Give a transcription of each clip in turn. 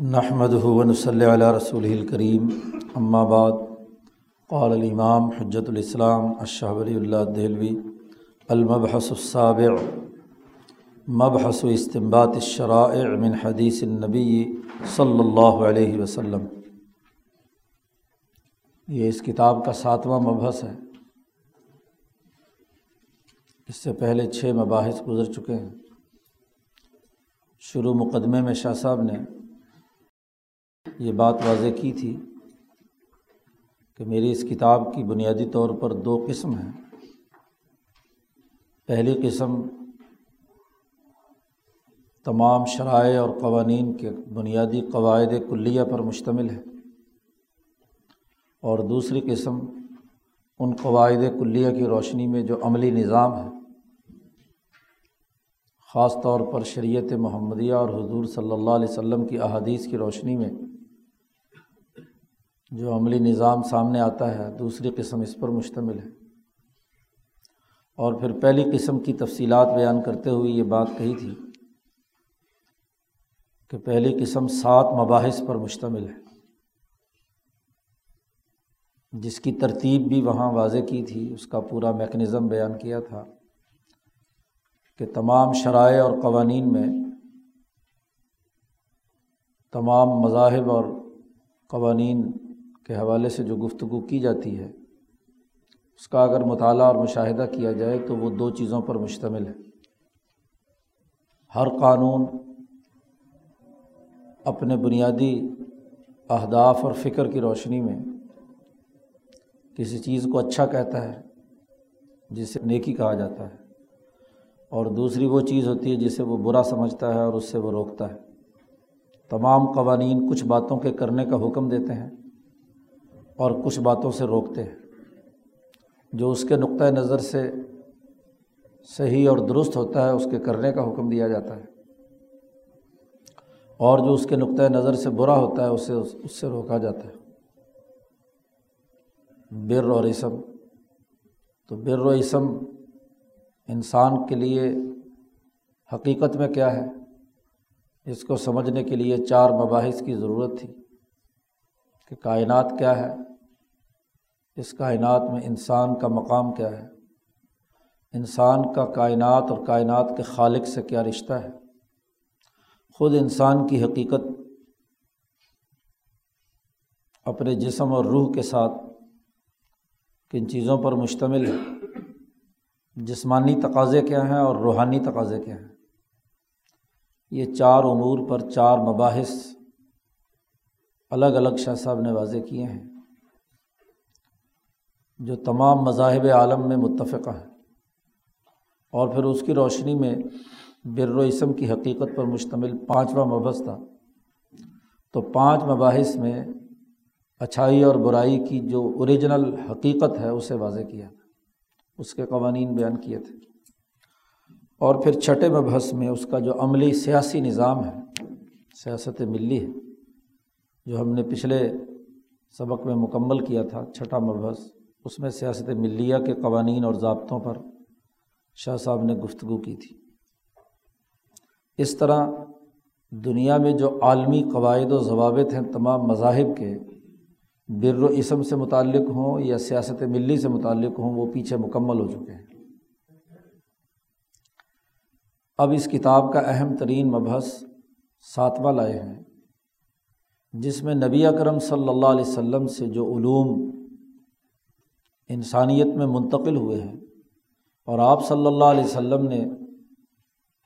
نحمد ہُون صلی علیہ رسول الکریم بعد، قال الامام حجت الاسلام اشہ ولی اللہ دہلوی المبحث الصابع مبحث استمبات الشرائع من حدیث النبی صلی اللہ علیہ وسلم. یہ اس کتاب کا ساتواں مبحث ہے۔ اس سے پہلے چھ مباحث گزر چکے ہیں۔ شروع مقدمے میں شاہ صاحب نے یہ بات واضح کی تھی کہ میری اس کتاب کی بنیادی طور پر دو قسم ہیں۔ پہلی قسم تمام شرائع اور قوانین کے بنیادی قواعد کلیہ پر مشتمل ہے۔ اور دوسری قسم ان قواعد کلیہ کی روشنی میں جو عملی نظام ہے۔ خاص طور پر شریعت محمدیہ اور حضور صلی اللہ علیہ وسلم کی احادیث کی روشنی میں جو عملی نظام سامنے آتا ہے، دوسری قسم اس پر مشتمل ہے۔ اور پھر پہلی قسم کی تفصیلات بیان کرتے ہوئے یہ بات کہی تھی کہ پہلی قسم سات مباحث پر مشتمل ہے۔ جس کی ترتیب بھی وہاں واضح کی تھی، اس کا پورا میکنزم بیان کیا تھا کہ تمام شرائع اور قوانین میں تمام مذاہب اور قوانین کے حوالے سے جو گفتگو کی جاتی ہے، اس کا اگر مطالعہ اور مشاہدہ کیا جائے تو وہ دو چیزوں پر مشتمل ہے۔ ہر قانون اپنے بنیادی اہداف اور فکر کی روشنی میں کسی چیز کو اچھا کہتا ہے، جسے نیکی کہا جاتا ہے، اور دوسری وہ چیز ہوتی ہے جسے وہ برا سمجھتا ہے اور اس سے وہ روکتا ہے۔ تمام قوانین کچھ باتوں کے کرنے کا حکم دیتے ہیں۔ اور کچھ باتوں سے روکتے ہیں۔ جو اس کے نقطۂ نظر سے صحیح اور درست ہوتا ہے، اس کے کرنے کا حکم دیا جاتا ہے۔ اور جو اس کے نقطۂ نظر سے برا ہوتا ہے، اسے اس سے روکا جاتا ہے۔ بر اور اسم۔ تو بر و اسم انسان کے لیے حقیقت میں کیا ہے؟ اس کو سمجھنے کے لیے چار مباحث کی ضرورت تھی کہ کائنات کیا ہے۔ اس کائنات میں انسان کا مقام کیا ہے؟ انسان کا کائنات اور کائنات کے خالق سے کیا رشتہ ہے؟ خود انسان کی حقیقت، اپنے جسم اور روح کے ساتھ کن چیزوں پر مشتمل ہے؟ جسمانی تقاضے کیا ہیں اور روحانی تقاضے کیا ہیں؟ یہ چار امور پر چار مباحث الگ الگ شاہ صاحب نے واضح کیے ہیں۔ جو تمام مذاہب عالم میں متفقہ ہے اور پھر اس کی روشنی میں بر و اسم کی حقیقت پر مشتمل پانچواں مبحث تھا۔ تو پانچ مباحث میں اچھائی اور برائی کی جو اوریجنل حقیقت ہے، اسے واضح کیا۔ تھا اس کے قوانین بیان کیے تھے۔ اور پھر چھٹے مبحث میں اس کا جو عملی سیاسی نظام ہے، سیاست ملی ہے، جو ہم نے پچھلے سبق میں مکمل کیا تھا، چھٹا مبحث۔ اس میں سیاست ملیہ کے قوانین اور ضابطوں پر شاہ صاحب نے گفتگو کی تھی۔ اس طرح دنیا میں جو عالمی قواعد و ضوابط ہیں، تمام مذاہب کے بر و اسم سے متعلق ہوں یا سیاست ملی سے متعلق ہوں، وہ پیچھے مکمل ہو چکے ہیں۔ اب اس کتاب کا اہم ترین مبحث ساتواں لائے ہیں جس میں نبی اکرم صلی اللہ علیہ وسلم سے جو علوم انسانیت میں منتقل ہوئے ہیں۔ اور آپ صلی اللہ علیہ وسلم نے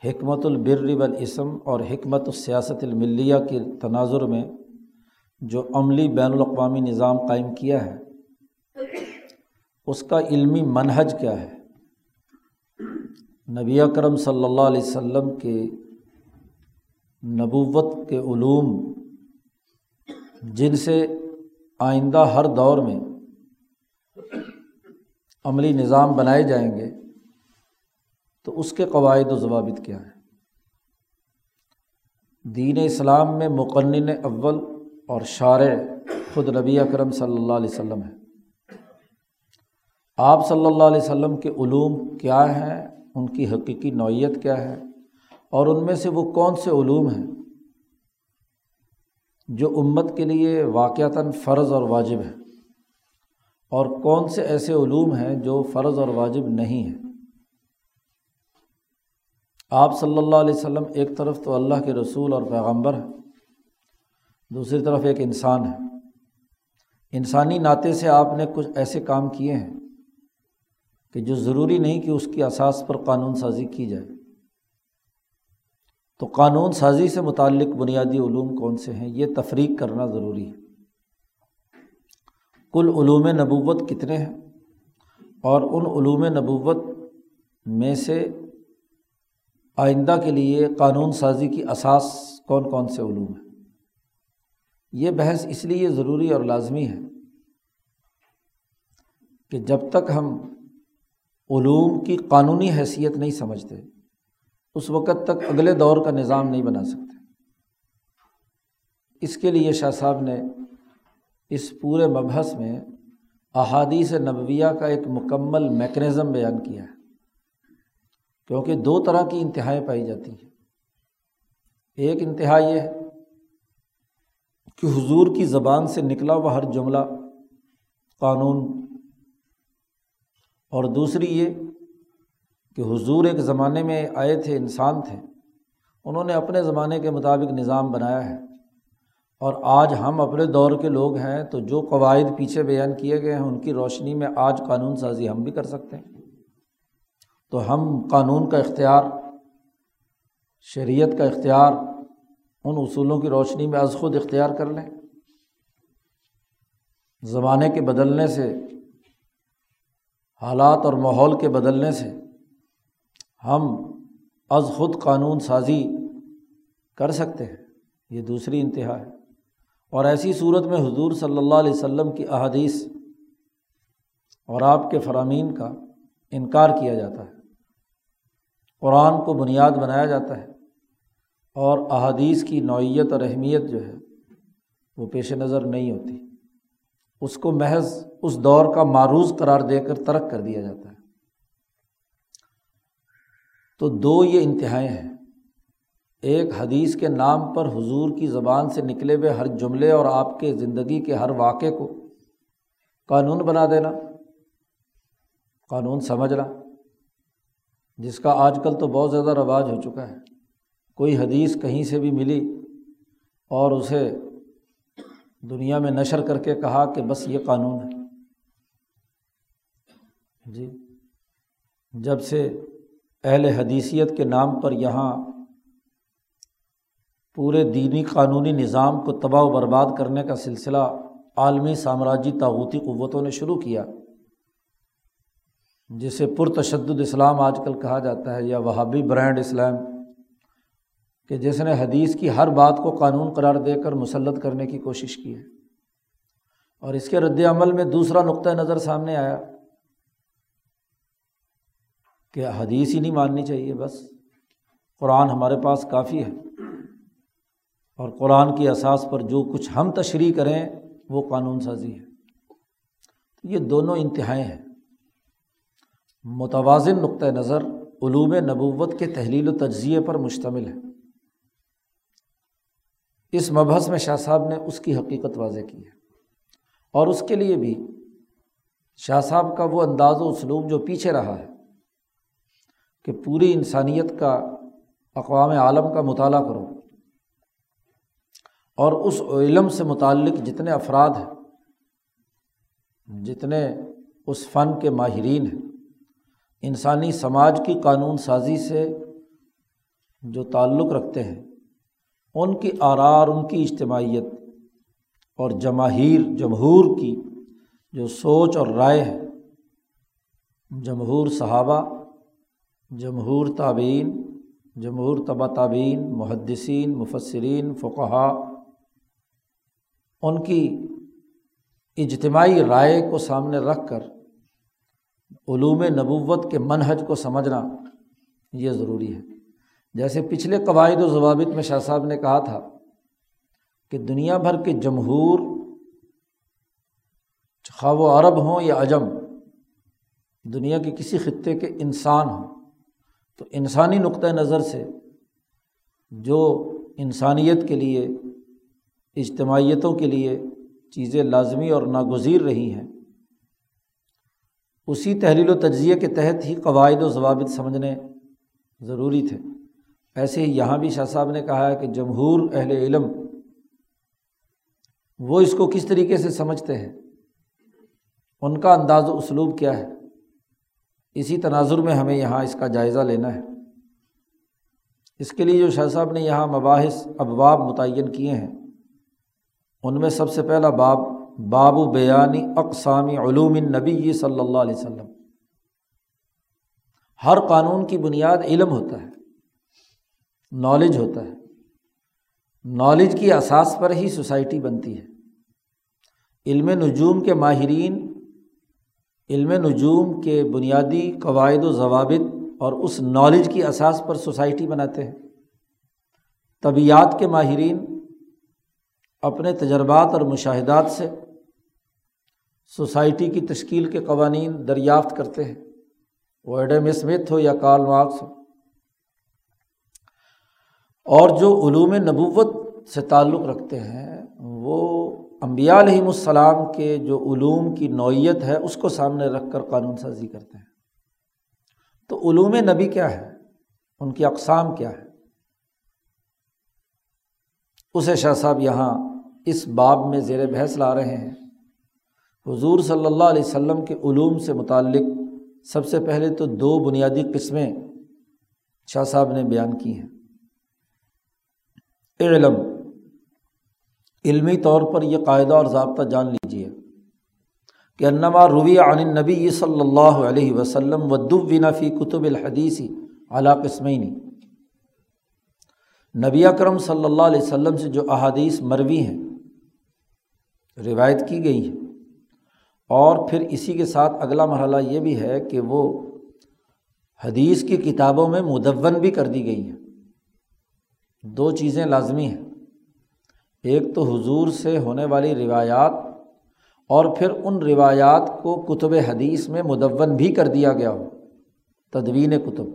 حکمت البر والاسم اور حکمت السیاست الملیہ کے تناظر میں جو عملی بین الاقوامی نظام قائم کیا ہے، اس کا علمی منحج کیا ہے؟ نبی اکرم صلی اللہ علیہ وسلم کے نبوت کے علوم، جن سے آئندہ ہر دور میں عملی نظام بنائے جائیں گے، تو اس کے قواعد و ضوابط کیا ہیں؟ دین اسلام میں مقنن اول اور شارع خود نبی اکرم صلی اللہ علیہ وسلم ہے آپ صلی اللہ علیہ وسلم کے علوم کیا ہیں؟ ان کی حقیقی نوعیت کیا ہے؟ اور ان میں سے وہ کون سے علوم ہیں جو امت کے لیے واقعتاً فرض اور واجب ہے اور کون سے ایسے علوم ہیں جو فرض اور واجب نہیں ہیں؟ آپ صلی اللہ علیہ وسلم ایک طرف تو اللہ کے رسول اور پیغمبر ہیں، دوسری طرف ایک انسان ہے انسانی ناطے سے آپ نے کچھ ایسے کام کیے ہیں کہ جو ضروری نہیں کہ اس کی اساس پر قانون سازی کی جائے۔ تو قانون سازی سے متعلق بنیادی علوم کون سے ہیں؟ یہ تفریق کرنا ضروری ہے۔ کل علوم نبوت کتنے ہیں؟ اور ان علوم نبوت میں سے آئندہ کے لیے قانون سازی کی اساس کون کون سے علوم ہیں؟ یہ بحث اس لیے ضروری اور لازمی ہے کہ جب تک ہم علوم کی قانونی حیثیت نہیں سمجھتے، اس وقت تک اگلے دور کا نظام نہیں بنا سکتے۔ اس کے لیے شاہ صاحب نے اس پورے مبحث میں احادیث نبویہ کا ایک مکمل میکنزم بیان کیا ہے، کیونکہ دو طرح کی انتہائیں پائی جاتی ہیں۔ ایک انتہا یہ ہے کہ حضور کی زبان سے نکلا ہوا ہر جملہ قانون، اور دوسری یہ کہ حضور ایک زمانے میں آئے تھے، انسان تھے، انہوں نے اپنے زمانے کے مطابق نظام بنایا ہے۔ اور آج ہم اپنے دور کے لوگ ہیں تو جو قواعد پیچھے بیان کیے گئے ہیں، ان کی روشنی میں آج قانون سازی ہم بھی کر سکتے ہیں۔ تو ہم قانون کا اختیار، شریعت کا اختیار، ان اصولوں کی روشنی میں از خود اختیار کر لیں۔ زمانے کے بدلنے سے، حالات اور ماحول کے بدلنے سے ہم از خود قانون سازی کر سکتے ہیں۔ یہ دوسری انتہا ہے۔ اور ایسی صورت میں حضور صلی اللہ علیہ وسلم کی احادیث اور آپ کے فرامین کا انکار کیا جاتا ہے، قرآن کو بنیاد بنایا جاتا ہے اور احادیث کی نوعیت اور اہمیت جو ہے وہ پیش نظر نہیں ہوتی۔ اس کو محض اس دور کا معروض قرار دے کر ترک کر دیا جاتا ہے۔ تو دو یہ انتہائیں ہیں۔ ایک حدیث کے نام پر حضور کی زبان سے نکلے ہوئے ہر جملے اور آپ کے زندگی کے ہر واقعے کو قانون بنا دینا، قانون سمجھنا، جس کا آج کل تو بہت زیادہ رواج ہو چکا ہے۔ کوئی حدیث کہیں سے بھی ملی اور اسے دنیا میں نشر کر کے کہا کہ بس یہ قانون ہے۔ جی جب سے اہل حدیثیت کے نام پر یہاں پورے دینی قانونی نظام کو تباہ و برباد کرنے کا سلسلہ عالمی سامراجی تاغوتی قوتوں نے شروع کیا، جسے پرتشدد اسلام آج کل کہا جاتا ہے، یا وہابی برانڈ اسلام، کہ جس نے حدیث کی ہر بات کو قانون قرار دے کر مسلط کرنے کی کوشش کی ہے۔ اور اس کے رد عمل میں دوسرا نقطۂ نظر سامنے آیا، کہ حدیث ہی نہیں ماننی چاہیے بس، قرآن ہمارے پاس کافی ہے۔ اور قرآن کی اساس پر جو کچھ ہم تشریح کریں، وہ قانون سازی ہے۔ یہ دونوں انتہائیں ہیں۔ متوازن نقطۂ نظر علوم نبوت کے تحلیل و تجزیے پر مشتمل ہے۔ اس مبحث میں شاہ صاحب نے اس کی حقیقت واضح کی ہے۔ اور اس کے لیے بھی شاہ صاحب کا وہ انداز و اسلوب جو پیچھے رہا ہے کہ پوری انسانیت کا، اقوام عالم کا مطالعہ کرو۔ اور اس علم سے متعلق جتنے افراد ہیں، جتنے اس فن کے ماہرین ہیں، انسانی سماج کی قانون سازی سے جو تعلق رکھتے ہیں، ان کی آرار، ان کی اجتماعیت اور جماہیر، جمہور کی جو سوچ اور رائے ہے جمہور صحابہ، جمہور تعبین جمہور تبا تعبین محدثین مفصرین فقہ ان کی اجتماعی رائے کو سامنے رکھ کر علوم نبوت کے منحج کو سمجھنا یہ ضروری ہے۔ جیسے پچھلے قواعد و ضوابط میں شاہ صاحب نے کہا تھا کہ دنیا بھر کے جمہور خواہ و عرب ہوں یا عجم، دنیا کے کسی خطے کے انسان ہوں۔ تو انسانی نقطۂ نظر سے جو انسانیت کے لیے اجتماعیتوں کے لیے چیزیں لازمی اور ناگزیر رہی ہیں۔ اسی تحلیل و تجزیے کے تحت ہی قواعد و ضوابط سمجھنے ضروری تھے۔ ایسے ہی یہاں بھی شاہ صاحب نے کہا ہے کہ جمہور اہل علم وہ اس کو کس طریقے سے سمجھتے ہیں؟ ان کا انداز و اسلوب کیا ہے؟ اسی تناظر میں ہمیں یہاں اس کا جائزہ لینا ہے۔ اس کے لیے جو شاہ صاحب نے یہاں مباحث، ابواب متعین کیے ہیں ان میں سب سے پہلا باب باب و بیانی اقسامی علوم نبی صلی اللہ علیہ وسلم۔ ہر قانون کی بنیاد علم ہوتا ہے نالج ہوتا ہے۔ نالج کی اساس پر ہی سوسائٹی بنتی ہے۔ علم نجوم کے ماہرین، علم نجوم کے بنیادی قواعد و ضوابط اور اس نالج کی اساس پر سوسائٹی بناتے ہیں۔ طبیعت کے ماہرین اپنے تجربات اور مشاہدات سے سوسائٹی کی تشکیل کے قوانین دریافت کرتے ہیں۔ وہ ایڈم اسمتھ ہو یا کارل مارکس ہو۔ اور جو علوم نبوت سے تعلق رکھتے ہیں، وہ امبیا علیہم السلام کے جو علوم کی نوعیت ہے، اس کو سامنے رکھ کر قانون سازی کرتے ہیں۔ تو علوم نبی کیا ہے؟ ان کی اقسام کیا ہے اسے شاہ صاحب یہاں اس باب میں زیر بحث لا رہے ہیں۔ حضور صلی اللہ علیہ وسلم کے علوم سے متعلق سب سے پہلے تو دو بنیادی قسمیں شاہ صاحب نے بیان کی ہیں۔ علم علمی طور پر یہ قاعدہ اور ضابطہ جان لیجیے کہ انما روی عن نبی صلی اللہ علیہ وسلم و فی کتب الحدیثی علا قسمینی نبی اکرم صلی اللہ علیہ وسلم سے جو احادیث مروی ہیں روایت کی گئی ہیں اور پھر اسی کے ساتھ اگلا مرحلہ یہ بھی ہے کہ وہ حدیث کی کتابوں میں مدون بھی کر دی گئی ہیں۔ دو چیزیں لازمی ہیں۔ ایک تو حضور سے ہونے والی روایات اور پھر ان روایات کو کتب حدیث میں مدون بھی کر دیا گیا ہو۔ تدوین کتب۔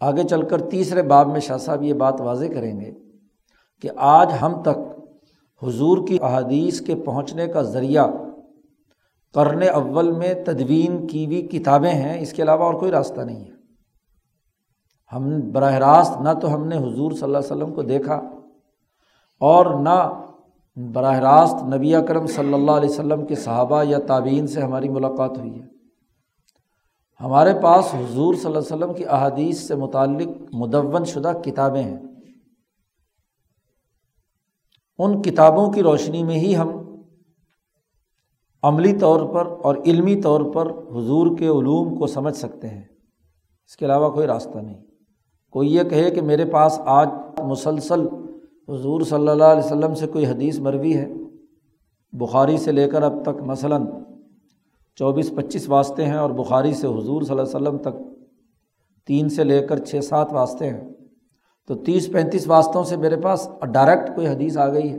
آگے چل کر تیسرے باب میں شاہ صاحب یہ بات واضح کریں گے کہ آج ہم تک حضور کی احادیث کے پہنچنے کا ذریعہ قرن اول میں تدوین کی ہوئی کتابیں ہیں، اس کے علاوہ اور کوئی راستہ نہیں ہے۔ ہم براہ راست، نہ تو ہم نے حضور صلی اللہ علیہ وسلم کو دیکھا اور نہ براہ راست نبی اکرم صلی اللہ علیہ وسلم کے صحابہ یا تعبین سے ہماری ملاقات ہوئی ہے۔ ہمارے پاس حضور صلی اللہ علیہ وسلم کی احادیث سے متعلق مدون شدہ کتابیں ہیں۔ ان کتابوں کی روشنی میں ہی ہم عملی طور پر اور علمی طور پر حضور کے علوم کو سمجھ سکتے ہیں۔ اس کے علاوہ کوئی راستہ نہیں۔ کوئی یہ کہے کہ میرے پاس آج مسلسل حضور صلی اللہ علیہ وسلم سے کوئی حدیث مروی ہے۔ بخاری سے لے کر اب تک مثلاً چوبیس پچیس واسطے ہیں اور بخاری سے حضور صلی اللہ علیہ وسلم تک تین سے لے کر چھ سات واسطے ہیں۔ تو تیس پینتیس واسطوں سے میرے پاس ڈائریکٹ کوئی حدیث آ گئی ہے۔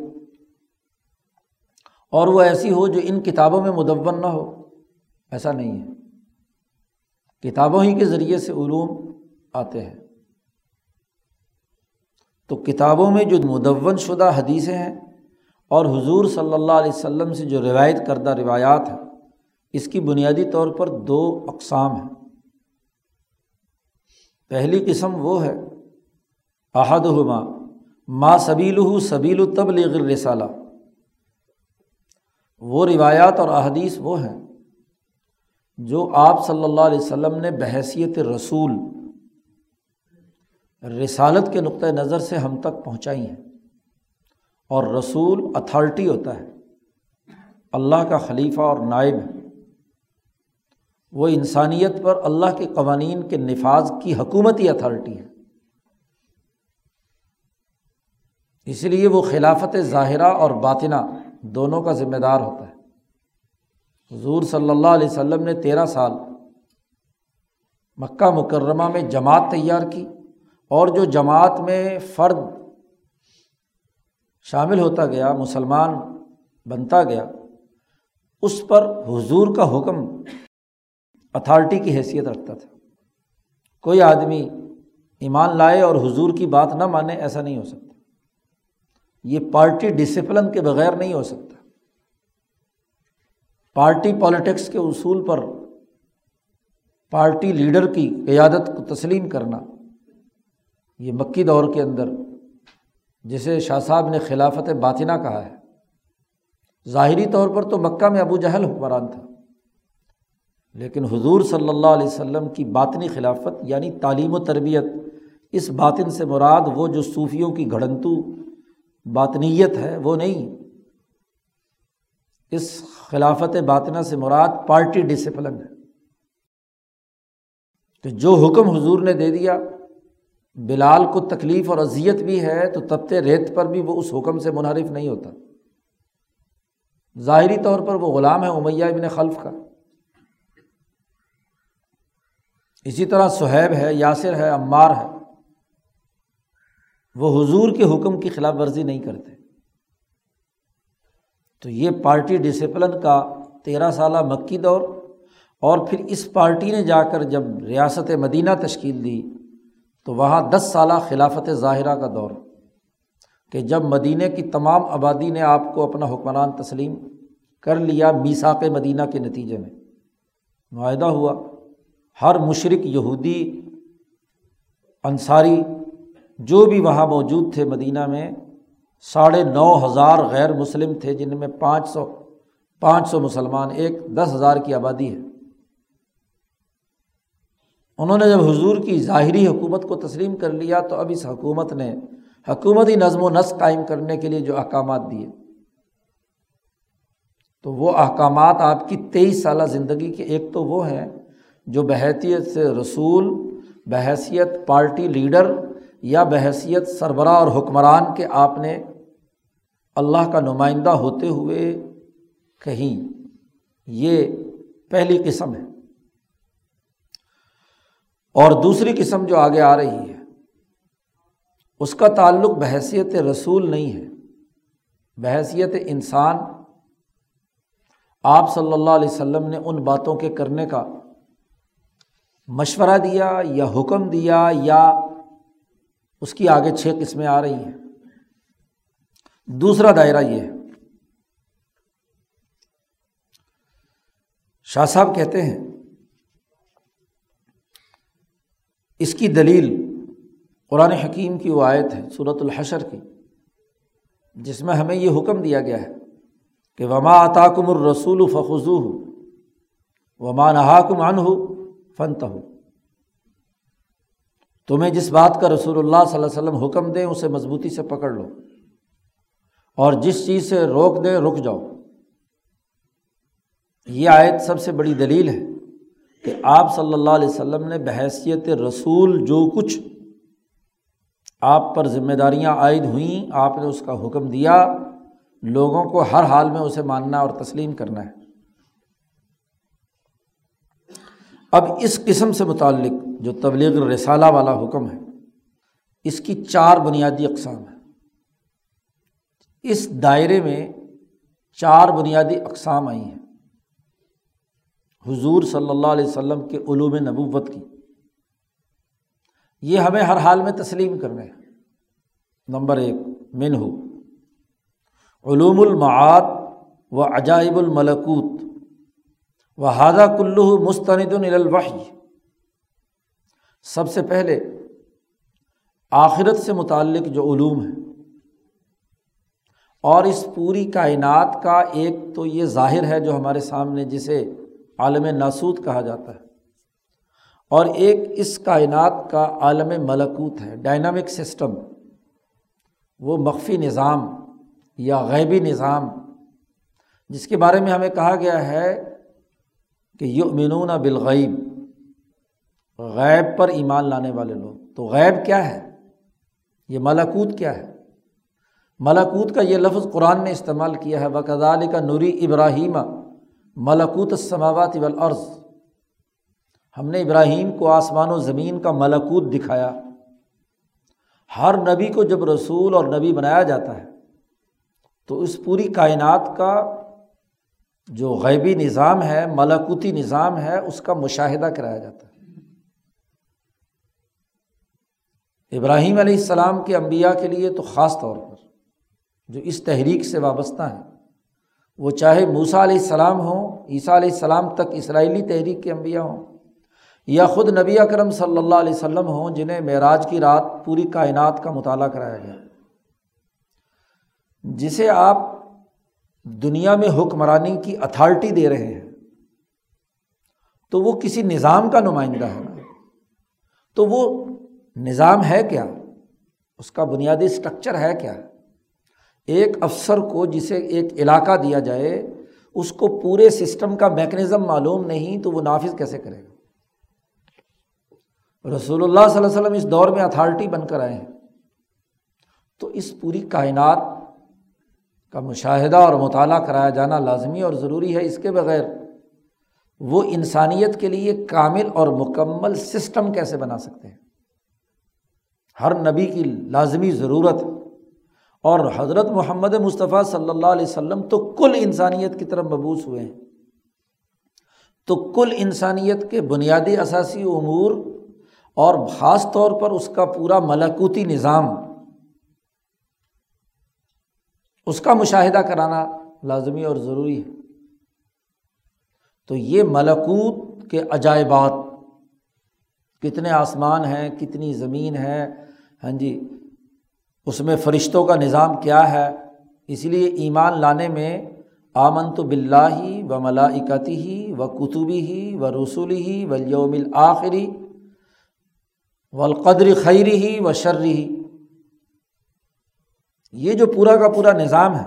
اور وہ ایسی ہو جو ان کتابوں میں مدون نہ ہو۔ ایسا نہیں ہے۔ کتابوں ہی کے ذریعے سے علوم آتے ہیں۔ تو کتابوں میں جو مدون شدہ حدیثیں ہیں اور حضور صلی اللہ علیہ وسلم سے جو روایت کردہ روایات ہیں، اس کی بنیادی طور پر دو اقسام ہیں۔ پہلی قسم وہ ہے احد ہما ما سبیل سبیل و رسالہ وہ روایات اور احادیث وہ ہیں جو آپ صلی اللہ علیہ وسلم نے بحثیت رسول، رسالت کے نقطۂ نظر سے ہم تک پہنچائی ہیں۔ اور رسول اتھارٹی ہوتا ہے۔ اللہ کا خلیفہ اور نائب۔ ہے وہ انسانیت پر اللہ کے قوانین کے نفاذ کی حکومتی اتھارٹی ہے۔ اس لیے وہ خلافت ظاہرہ اور باطنہ دونوں کا ذمہ دار ہوتا ہے۔ حضور صلی اللہ علیہ وسلم نے تیرہ سال مکہ مکرمہ میں جماعت تیار کی اور جو جماعت میں فرد شامل ہوتا گیا، مسلمان بنتا گیا، اس پر حضور کا حکم اتھارٹی کی حیثیت رکھتا تھا۔ کوئی آدمی ایمان لائے اور حضور کی بات نہ مانے، ایسا نہیں ہو سکتا۔ یہ پارٹی ڈسپلن کے بغیر نہیں ہو سکتا۔ پارٹی پالیٹکس کے اصول پر پارٹی لیڈر کی قیادت کو تسلیم کرنا، یہ مکی دور کے اندر، جسے شاہ صاحب نے خلافت باطنہ کہا ہے، ظاہری طور پر تو مکہ میں ابو جہل حکمران تھا۔ لیکن حضور صلی اللہ علیہ وسلم کی باطنی خلافت یعنی تعلیم و تربیت، اس باطن سے مراد وہ جو صوفیوں کی گھڑنتو باطنیت ہے، وہ نہیں۔ اس خلافت باطنہ سے مراد پارٹی ڈسپلن ہے۔ کہ جو حکم حضور نے دے دیا، بلال کو تکلیف اور اذیت بھی ہے، تو تبتے ریت پر بھی وہ اس حکم سے منحرف نہیں ہوتا۔ ظاہری طور پر وہ غلام ہے امیہ ابن خلف کا۔ اسی طرح سہیب ہے، یاسر ہے، عمار ہے۔ وہ حضور کے حکم کی خلاف ورزی نہیں کرتے۔ تو یہ پارٹی ڈسپلن کا تیرہ سالہ مکی دور، اور پھر اس پارٹی نے جا کر جب ریاست مدینہ تشکیل دی، تو وہاں دس سالہ خلافت ظاہرہ کا دور۔ کہ جب مدینہ کی تمام آبادی نے آپ کو اپنا حکمران تسلیم کر لیا میساک مدینہ کے نتیجے میں، معاہدہ ہوا۔ ہر مشرق یہودی، انصاری جو بھی وہاں موجود تھے مدینہ میں، ساڑھے نو ہزار غیر مسلم تھے، جن میں پانچ سو پانچ سو مسلمان، ایک دس ہزار کی آبادی ہے۔ انہوں نے جب حضور کی ظاہری حکومت کو تسلیم کر لیا، تو اب اس حکومت نے حکومتی نظم و نسق قائم کرنے کے لیے جو احکامات دیے۔ تو وہ احکامات آپ کی تیئیس سالہ زندگی کے ایک تو وہ ہیں، جو بحیثیت سے رسول، بحیثیت پارٹی لیڈر یا بحیثیت سربراہ اور حکمران کے آپ نے اللہ کا نمائندہ ہوتے ہوئے کہیں، یہ پہلی قسم ہے۔ اور دوسری قسم جو آگے آ رہی ہے، اس کا تعلق بحیثیت رسول نہیں ہے۔ بحیثیت انسان، آپ صلی اللہ علیہ وسلم نے ان باتوں کے کرنے کا مشورہ دیا یا حکم دیا یا اس کی آگے چھ قسمیں آ رہی ہیں۔ دوسرا دائرہ یہ ہے۔ شاہ صاحب کہتے ہیں، اس کی دلیل قرآن حکیم کی وہ آیت ہے صورت الحشر کی، جس میں ہمیں یہ حکم دیا گیا ہے کہ وما اطاکم الرسول فخو ہو وما نہاکم ان ہو فنت ہو تمہیں جس بات کا رسول اللہ صلی اللہ علیہ وسلم حکم دیں اسے مضبوطی سے پکڑ لو اور جس چیز سے روک دیں رک جاؤ۔ یہ آیت سب سے بڑی دلیل ہے کہ آپ صلی اللہ علیہ وسلم نے بحیثیت رسول جو کچھ آپ پر ذمہ داریاں عائد ہوئیں، آپ نے اس کا حکم دیا۔ لوگوں کو ہر حال میں اسے ماننا اور تسلیم کرنا ہے۔ اب اس قسم سے متعلق جو تبلیغ رسالہ والا حکم ہے، اس کی چار بنیادی اقسام ہیں۔ اس دائرے میں چار بنیادی اقسام آئی ہیں۔ حضور صلی اللہ علیہ وسلم کے علوم نبوت کی۔ یہ ہمیں ہر حال میں تسلیم کرنے ہیں۔ نمبر ایک من ہو علوم المعاد و عجائب الملکوت۔ و ہادہ کلو مستند الوحی۔ سب سے پہلے آخرت سے متعلق جو علوم ہے اور اس پوری کائنات کا ایک تو یہ ظاہر ہے جو ہمارے سامنے جسے عالم ناسود کہا جاتا ہے، اور ایک اس کائنات کا عالم ملکوت ہے ڈائنامک سسٹم وہ مخفی نظام یا غیبی نظام، جس کے بارے میں ہمیں کہا گیا ہے کہ یؤمنون بالغیب غیب پر ایمان لانے والے لوگ۔ تو غیب کیا ہے؟ یہ ملاکوت کیا ہے؟ ملاکوت کا یہ لفظ قرآن نے استعمال کیا ہے۔ بکدال کا نوری ابراہیم ملکوت السماوات والارض ہم نے ابراہیم کو آسمان و زمین کا ملکوت دکھایا۔ ہر نبی کو جب رسول اور نبی بنایا جاتا ہے، تو اس پوری کائنات کا جو غیبی نظام ہے ملاکوتی نظام ہے، اس کا مشاہدہ کرایا جاتا ہے۔ ابراہیم علیہ السلام کے انبیاء کے لیے تو خاص طور پر جو اس تحریک سے وابستہ ہیں، وہ چاہے موسا علیہ السلام ہوں، عیسیٰ علیہ السلام تک اسرائیلی تحریک کے انبیاء ہوں، یا خود نبی اکرم صلی اللہ علیہ وسلم ہوں، جنہیں معراج کی رات پوری کائنات کا مطالعہ کرایا گیا۔ جسے آپ دنیا میں حکمرانی کی اتھارٹی دے رہے ہیں، تو وہ کسی نظام کا نمائندہ ہے۔ تو وہ نظام ہے کیا؟ اس کا بنیادی اسٹرکچر ہے کیا؟ ایک افسر کو جسے ایک علاقہ دیا جائے، اس کو پورے سسٹم کا میکنزم معلوم نہیں تو وہ نافذ کیسے کرے گا؟ رسول اللہ صلی اللہ علیہ وسلم اس دور میں اتھارٹی بن کر آئے ہیں۔ تو اس پوری کائنات کا مشاہدہ اور مطالعہ کرایا جانا لازمی اور ضروری ہے۔ اس کے بغیر وہ انسانیت کے لیے کامل اور مکمل سسٹم کیسے بنا سکتے ہیں؟ ہر نبی کی لازمی ضرورت اور حضرت محمد مصطفیٰ صلی اللہ علیہ وسلم تو کل انسانیت کی طرف مبوس ہوئے ہیں۔ تو کل انسانیت کے بنیادی اثاثی امور اور خاص طور پر اس کا پورا ملاکوتی نظام، اس کا مشاہدہ کرانا لازمی اور ضروری ہے۔ تو یہ ملکوت کے عجائبات کتنے آسمان ہیں، کتنی زمین ہے ہاں جی اس میں فرشتوں کا نظام کیا ہے؟ اس لیے ایمان لانے میں آمن تو بلّہ ہی و ملاکتی ہی و کتبی ہی و رسولی ہی و یوم الآخری و القدر خیری ہی و شرری ہی یہ جو پورا کا پورا نظام ہے،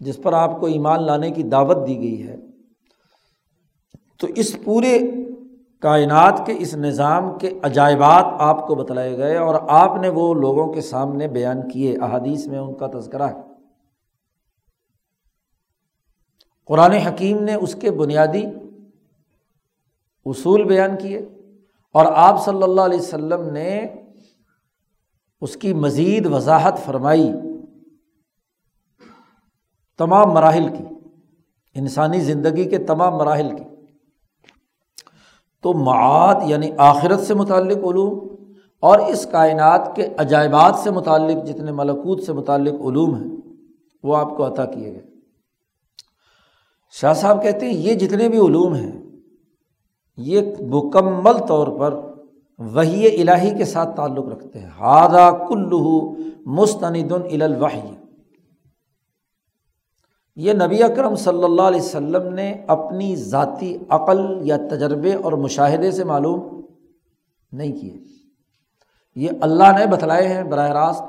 جس پر آپ کو ایمان لانے کی دعوت دی گئی ہے، تو اس پورے کائنات کے اس نظام کے عجائبات آپ کو بتلائے گئے اور آپ نے وہ لوگوں کے سامنے بیان کیے، احادیث میں ان کا تذکرہ ہے۔ قرآن حکیم نے اس کے بنیادی اصول بیان کیے اور آپ صلی اللہ علیہ وسلم نے اس کی مزید وضاحت فرمائی، تمام مراحل کی، انسانی زندگی کے تمام مراحل کی۔ تو معاد یعنی آخرت سے متعلق علوم اور اس کائنات کے عجائبات سے متعلق جتنے ملکوت سے متعلق علوم ہیں، وہ آپ کو عطا کیے گئے۔ شاہ صاحب کہتے ہیں، یہ جتنے بھی علوم ہیں، یہ مکمل طور پر وہی الہی کے ساتھ تعلق رکھتے ہیں۔ ہادہ کلو مستند الوحی۔ یہ نبی اکرم صلی اللہ علیہ وسلم نے اپنی ذاتی عقل یا تجربے اور مشاہدے سے معلوم نہیں کیے۔ یہ اللہ نے بتلائے ہیں براہ راست۔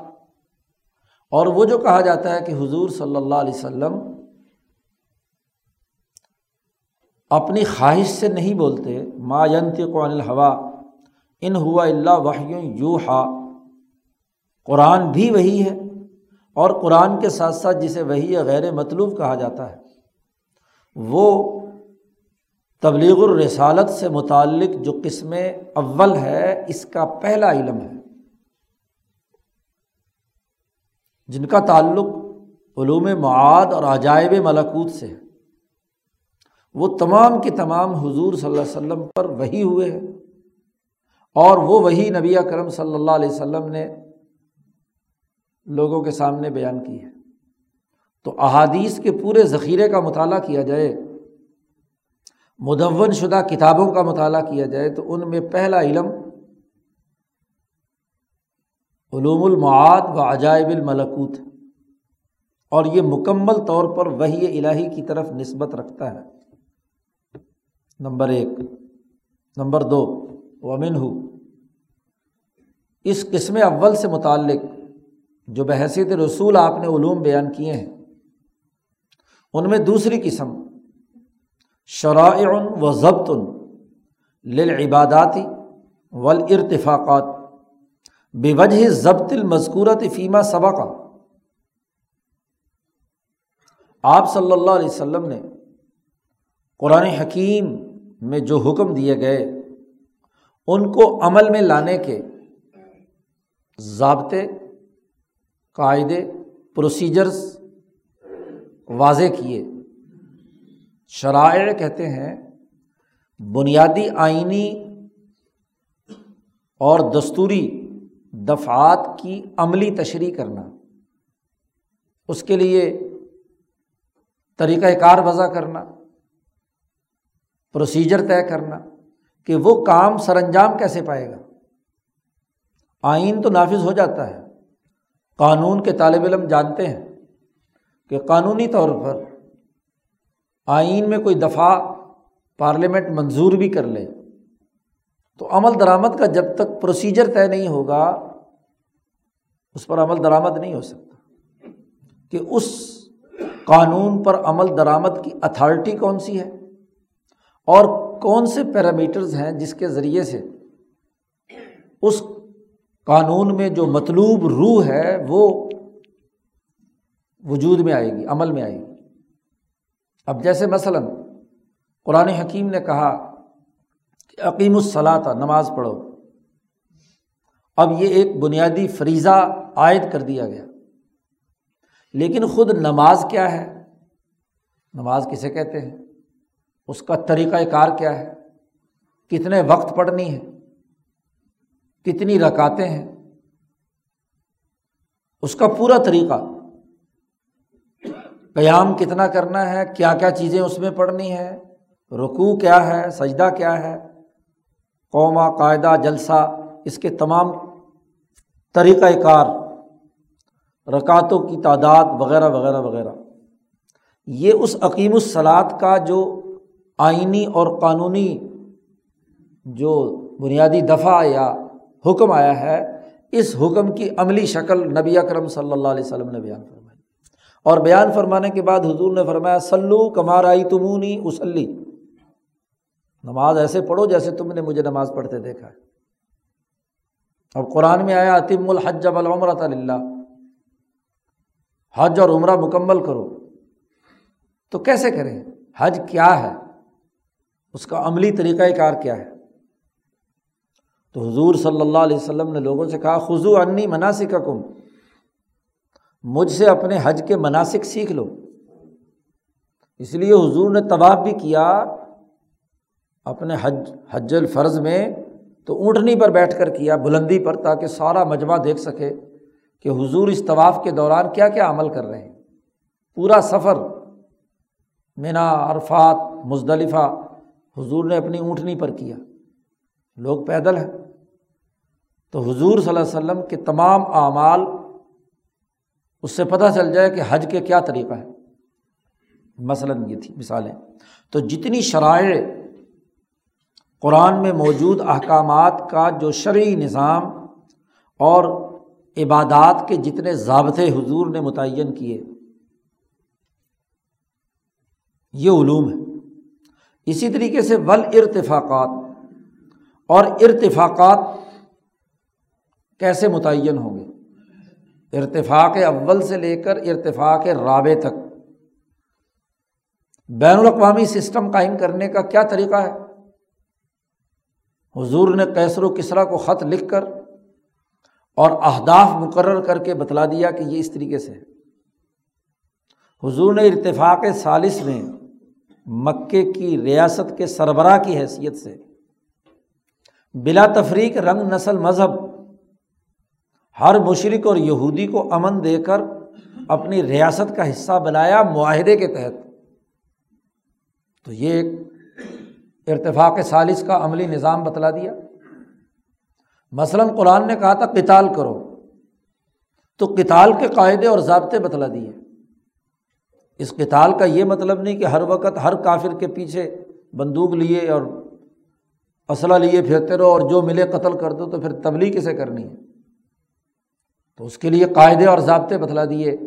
اور وہ جو کہا جاتا ہے کہ حضور صلی اللہ علیہ وسلم اپنی خواہش سے نہیں بولتے، ما ینت قن الحوا ان ہوا اللہ وحی یو ہا قرآن بھی وہی ہے۔ اور قرآن کے ساتھ ساتھ جسے وہی غیر مطلوب کہا جاتا ہے، وہ تبلیغ الرسالت سے متعلق جو قسم اول ہے، اس کا پہلا علم ہے۔ جن کا تعلق علوم معاد اور عجائب ملکوت سے ہے۔ وہ تمام کے تمام حضور صلی اللہ علیہ وسلم پر وہی ہوئے ہیں۔ اور وہ وہی نبی کرم صلی اللہ علیہ وسلم نے لوگوں کے سامنے بیان کی ہے۔ تو احادیث کے پورے ذخیرے کا مطالعہ کیا جائے، مدون شدہ کتابوں کا مطالعہ کیا جائے، تو ان میں پہلا علم علوم المعاد و عجائب الملکوت اور یہ مکمل طور پر وہی الہی کی طرف نسبت رکھتا ہے۔ نمبر ایک۔ نمبر دو۔ ومن ہو اس قسم اول سے متعلق جو بحثیت رسول آپ نے علوم بیان کیے ہیں، ان میں دوسری قسم، شرائع و ضبط للعباداتی ولارتفاقات بے وجہ ضبط المذکورت فیمہ صبا کا آپ صلی اللہ علیہ وسلم نے قرآن حکیم میں جو حکم دیے گئے، ان کو عمل میں لانے کے ضابطے قاعدے پروسیجرس واضح کیے۔ شرائع کہتے ہیں، بنیادی آئینی اور دستوری دفعات کی عملی تشریح کرنا۔ اس کے لیے طریقۂ کار وضع کرنا پروسیجر طے کرنا کہ وہ کام سر انجام کیسے پائے گا۔ آئین تو نافذ ہو جاتا ہے۔ قانون کے طالب علم جانتے ہیں کہ قانونی طور پر آئین میں کوئی دفعہ پارلیمنٹ منظور بھی کر لے تو عمل درآمد کا جب تک پروسیجر طے نہیں ہوگا، اس پر عمل درآمد نہیں ہو سکتا۔ کہ اس قانون پر عمل درآمد کی اتھارٹی کون سی ہے اور کون سے پیرامیٹرز ہیں جس کے ذریعے سے اس قانون میں جو مطلوب روح ہے وہ وجود میں آئے گی، عمل میں آئے گی۔ اب جیسے مثلاً قرآن حکیم نے کہا کہ عقیم الصلاح نماز پڑھو۔ اب یہ ایک بنیادی فریضہ عائد کر دیا گیا۔ لیکن خود نماز کیا ہے؟ نماز کسے کہتے ہیں؟ اس کا طریقۂ کار کیا ہے؟ کتنے وقت پڑھنی ہے؟ کتنی رکاتے ہیں۔ اس کا پورا طریقہ، قیام کتنا کرنا ہے، کیا کیا چیزیں اس میں پڑھنی ہے رکوع کیا ہے، سجدہ کیا ہے قوما قاعدہ، جلسہ، اس کے تمام طریقۂ کار، رکاتوں کی تعداد وغیرہ وغیرہ وغیرہ۔ یہ اس عقیم الصلاط کا جو آئینی اور قانونی جو بنیادی دفعہ یا حکم آیا ہے، اس حکم کی عملی شکل نبی اکرم صلی اللہ علیہ وسلم نے بیان فرمائی۔ اور بیان فرمانے کے بعد حضور نے فرمایا سلو کمار آئی تمونی اسلی نماز ایسے پڑھو جیسے تم نے مجھے نماز پڑھتے دیکھا۔ ہے اب قرآن میں آیا، اتم الحج العمرۃ اللہ حج اور عمرہ مکمل کرو۔ تو کیسے کریں؟ حج کیا ہے؟ اس کا عملی طریقۂ کار کیا ہے؟ تو حضور صلی اللہ علیہ وسلم نے لوگوں سے کہا خزو انی مناسب کا کم مجھ سے اپنے حج کے مناسب سیکھ لو۔ اس لیے حضور نے طباف بھی کیا اپنے حج حج الفرض میں، تو اونٹنی پر بیٹھ کر کیا، بلندی پر، تاکہ سارا مجمع دیکھ سکے کہ حضور اس طواف کے دوران کیا کیا عمل کر رہے ہیں۔ پورا سفر، مینا، عرفات، مزدلفہ، حضور نے اپنی اونٹنی پر کیا۔ لوگ پیدل ہیں۔ تو حضور صلی اللہ علیہ وسلم کے تمام اعمال اس سے پتہ چل جائے کہ حج کے کیا طریقہ ہے مثلاً یہ تھی مثالیں۔ تو جتنی شرائع قرآن میں موجود احکامات کا جو شرعی نظام اور عبادات کے جتنے ضابطے حضور نے متعین کیے، یہ علوم ہے اسی طریقے سے ول ارتفاقات اور ارتفاقات کیسے متعین ہوں گے؟ ارتفاق اول سے لے کر ارتفاق رابع تک۔ بین الاقوامی سسٹم قائم کرنے کا کیا طریقہ ہے؟ حضور نے کیسر و کسرا کو خط لکھ کر اور اہداف مقرر کر کے بتلا دیا کہ یہ اس طریقے سے ہے۔ حضور نے ارتفاق سالس میں مکے کی ریاست کے سربراہ کی حیثیت سے بلا تفریق رنگ نسل مذہب ہر مشرق اور یہودی کو امن دے کر اپنی ریاست کا حصہ بنایا معاہدے کے تحت۔ تو یہ ایک ارتفاق سالس کا عملی نظام بتلا دیا۔ مثلاً قرآن نے کہا تھا کتال کرو۔ تو کتال کے قاعدے اور ضابطے بتلا دیے۔ اس کتال کا یہ مطلب نہیں کہ ہر وقت ہر کافر کے پیچھے بندوق لیے اور اسلحہ لیے پھرتے رہو اور جو ملے قتل کر دو تو پھر تبلیغ کسے کرنی ہے۔ تو اس کے لیے قاعدے اور ضابطے بتلا دیے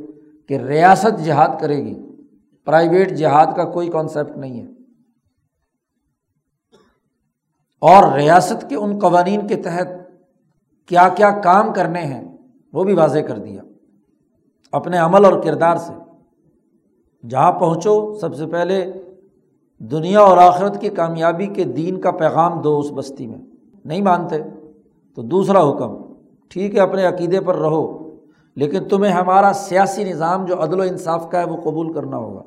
کہ ریاست جہاد کرے گی، پرائیویٹ جہاد کا کوئی کانسیپٹ نہیں ہے۔ اور ریاست کے ان قوانین کے تحت کیا کیا کام کرنے ہیں، وہ بھی واضح کر دیا۔ اپنے عمل اور کردار سے۔ جہاں پہنچو، سب سے پہلے دنیا اور آخرت کی کامیابی کے دین کا پیغام دو اس بستی میں۔ نہیں مانتے، تو دوسرا حکم۔ ٹھیک ہے، اپنے عقیدے پر رہو، لیکن تمہیں ہمارا سیاسی نظام جو عدل و انصاف کا ہے، وہ قبول کرنا ہوگا،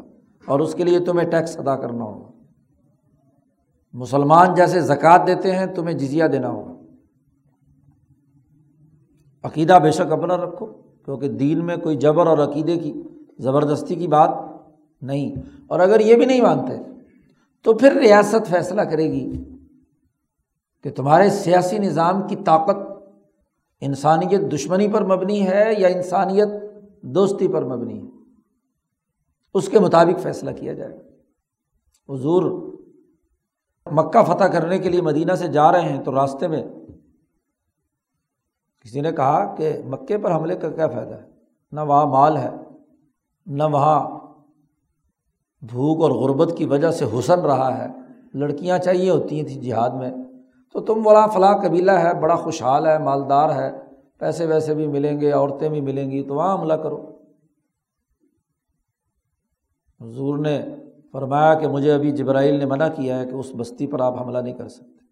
اور اس کے لیے تمہیں ٹیکس ادا کرنا ہوگا۔ مسلمان جیسے زکوٰۃ دیتے ہیں، تمہیں جزیا دینا ہوگا۔ عقیدہ بے شک اپنا رکھو، کیونکہ دین میں کوئی جبر اور عقیدے کی زبردستی کی بات نہیں۔ اور اگر یہ بھی نہیں مانتے، تو پھر ریاست فیصلہ کرے گی کہ تمہارے سیاسی نظام کی طاقت انسانیت دشمنی پر مبنی ہے یا انسانیت دوستی پر مبنی ہے؟ اس کے مطابق فیصلہ کیا جائے۔ حضور مکہ فتح کرنے کے لیے مدینہ سے جا رہے ہیں تو راستے میں کسی نے کہا کہ مکے پر حملے کا کیا فائدہ ہے؟ نہ وہاں مال ہے، نہ وہاں بھوک اور غربت کی وجہ سے حسن رہا ہے۔ لڑکیاں چاہیے ہوتی تھیں جہاد میں۔ تو تم بڑا فلاں قبیلہ ہے، بڑا خوشحال ہے، مالدار ہے، پیسے ویسے بھی ملیں گے، عورتیں بھی ملیں گی تو وہاں حملہ کرو۔ حضور نے فرمایا کہ مجھے ابھی جبرائیل نے منع کیا ہے کہ اس بستی پر آپ حملہ نہیں کر سکتے۔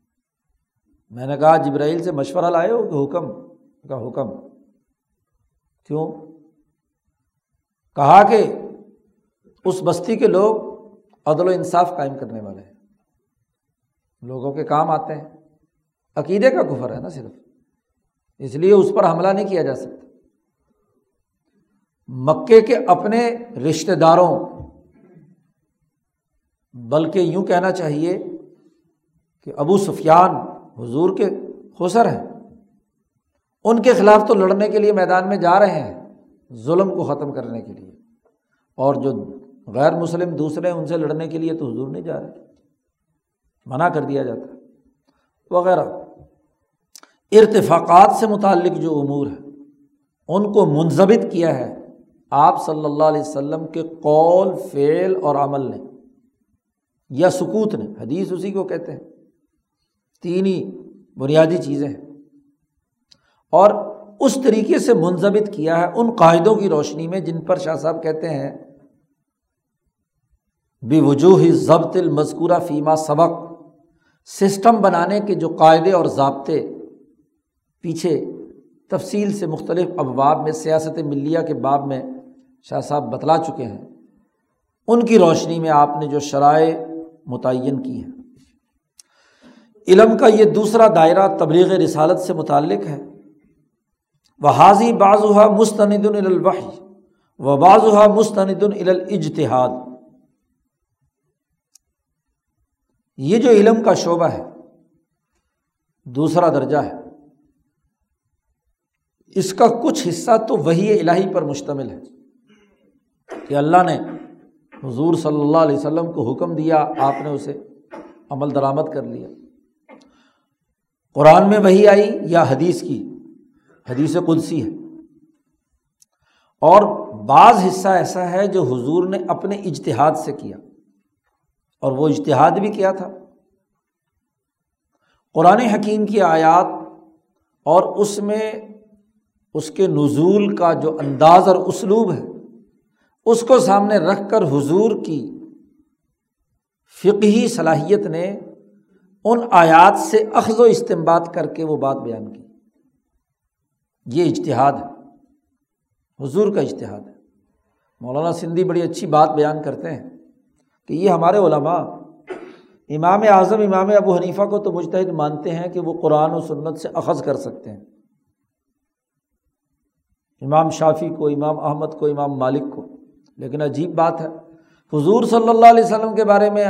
میں نے کہا، جبرائیل سے مشورہ لائے ہو کہ حکم؟ کا حکم۔ کیوں؟ کہا کہ اس بستی کے لوگ عدل و انصاف قائم کرنے والے ہیں۔ لوگوں کے کام آتے ہیں۔ عقیدے کا کفر ہے نا صرف۔ اس لیے اس پر حملہ نہیں کیا جا سکتا۔ مکے کے اپنے رشتے داروں، بلکہ یوں کہنا چاہیے کہ ابو سفیان حضور کے خسر ہیں۔ ان کے خلاف تو لڑنے کے لیے میدان میں جا رہے ہیں، ظلم کو ختم کرنے کے لیے۔ اور جو غیر مسلم دوسرے ان سے لڑنے کے لیے تو حضور نہیں جا رہے۔ منع کر دیا جاتا۔ وغیرہ۔ ارتفاقات سے متعلق جو امور ہے ان کو منظمت کیا ہے۔ آپ صلی اللہ علیہ وسلم کے قول، فعل اور عمل نے، یا سکوت نے، حدیث اسی کو کہتے ہیں۔ تین ہی بنیادی چیزیں ہیں۔ اور اس طریقے سے منظمت کیا ہے ان قاعدوں کی روشنی میں جن پر شاہ صاحب کہتے ہیں بے وجوہ ضبط المذکورہ فیما سبق۔ سسٹم بنانے کے جو قاعدے اور ضابطے پیچھے تفصیل سے مختلف ابواب میں سیاست ملیہ کے باب میں شاہ صاحب بتلا چکے ہیں۔ ان کی روشنی میں آپ نے جو شرائع متعین کی ہیں۔ علم کا یہ دوسرا دائرہ تبلیغ رسالت سے متعلق ہے۔ وہ حاضی بعض مستند الوحی و بعض مستند الاجتہاد یہ جو علم کا شعبہ ہے، دوسرا درجہ ہے۔ اس کا کچھ حصہ تو وہی الہی پر مشتمل ہے کہ اللہ نے حضور صلی اللہ علیہ وسلم کو حکم دیا، آپ نے اسے عمل درآمد کر لیا۔ قرآن میں وہی آئی یا حدیث کی؟ حدیث قدسی ہے۔ اور بعض حصہ ایسا ہے جو حضور نے اپنے اجتہاد سے کیا۔ اور وہ اجتہاد بھی کیا تھا۔ قرآن حکیم کی آیات اور اس میں اس کے نزول کا جو انداز اور اسلوب ہے، اس کو سامنے رکھ کر حضور کی فقہی صلاحیت نے ان آیات سے اخذ و استعمال کر کے وہ بات بیان کی۔ یہ اشتہاد ہے۔ حضور کا اشتہاد ہے۔ مولانا سندھی بڑی اچھی بات بیان کرتے ہیں کہ یہ ہمارے علماء، امام اعظم، امام ابو حنیفہ کو تو مجتہد مانتے ہیں کہ وہ قرآن و سنت سے اخذ کر سکتے ہیں۔ امام شافی کو، امام احمد کو، امام مالک کو۔ لیکن عجیب بات ہے، حضور صلی اللہ علیہ وسلم کے بارے میں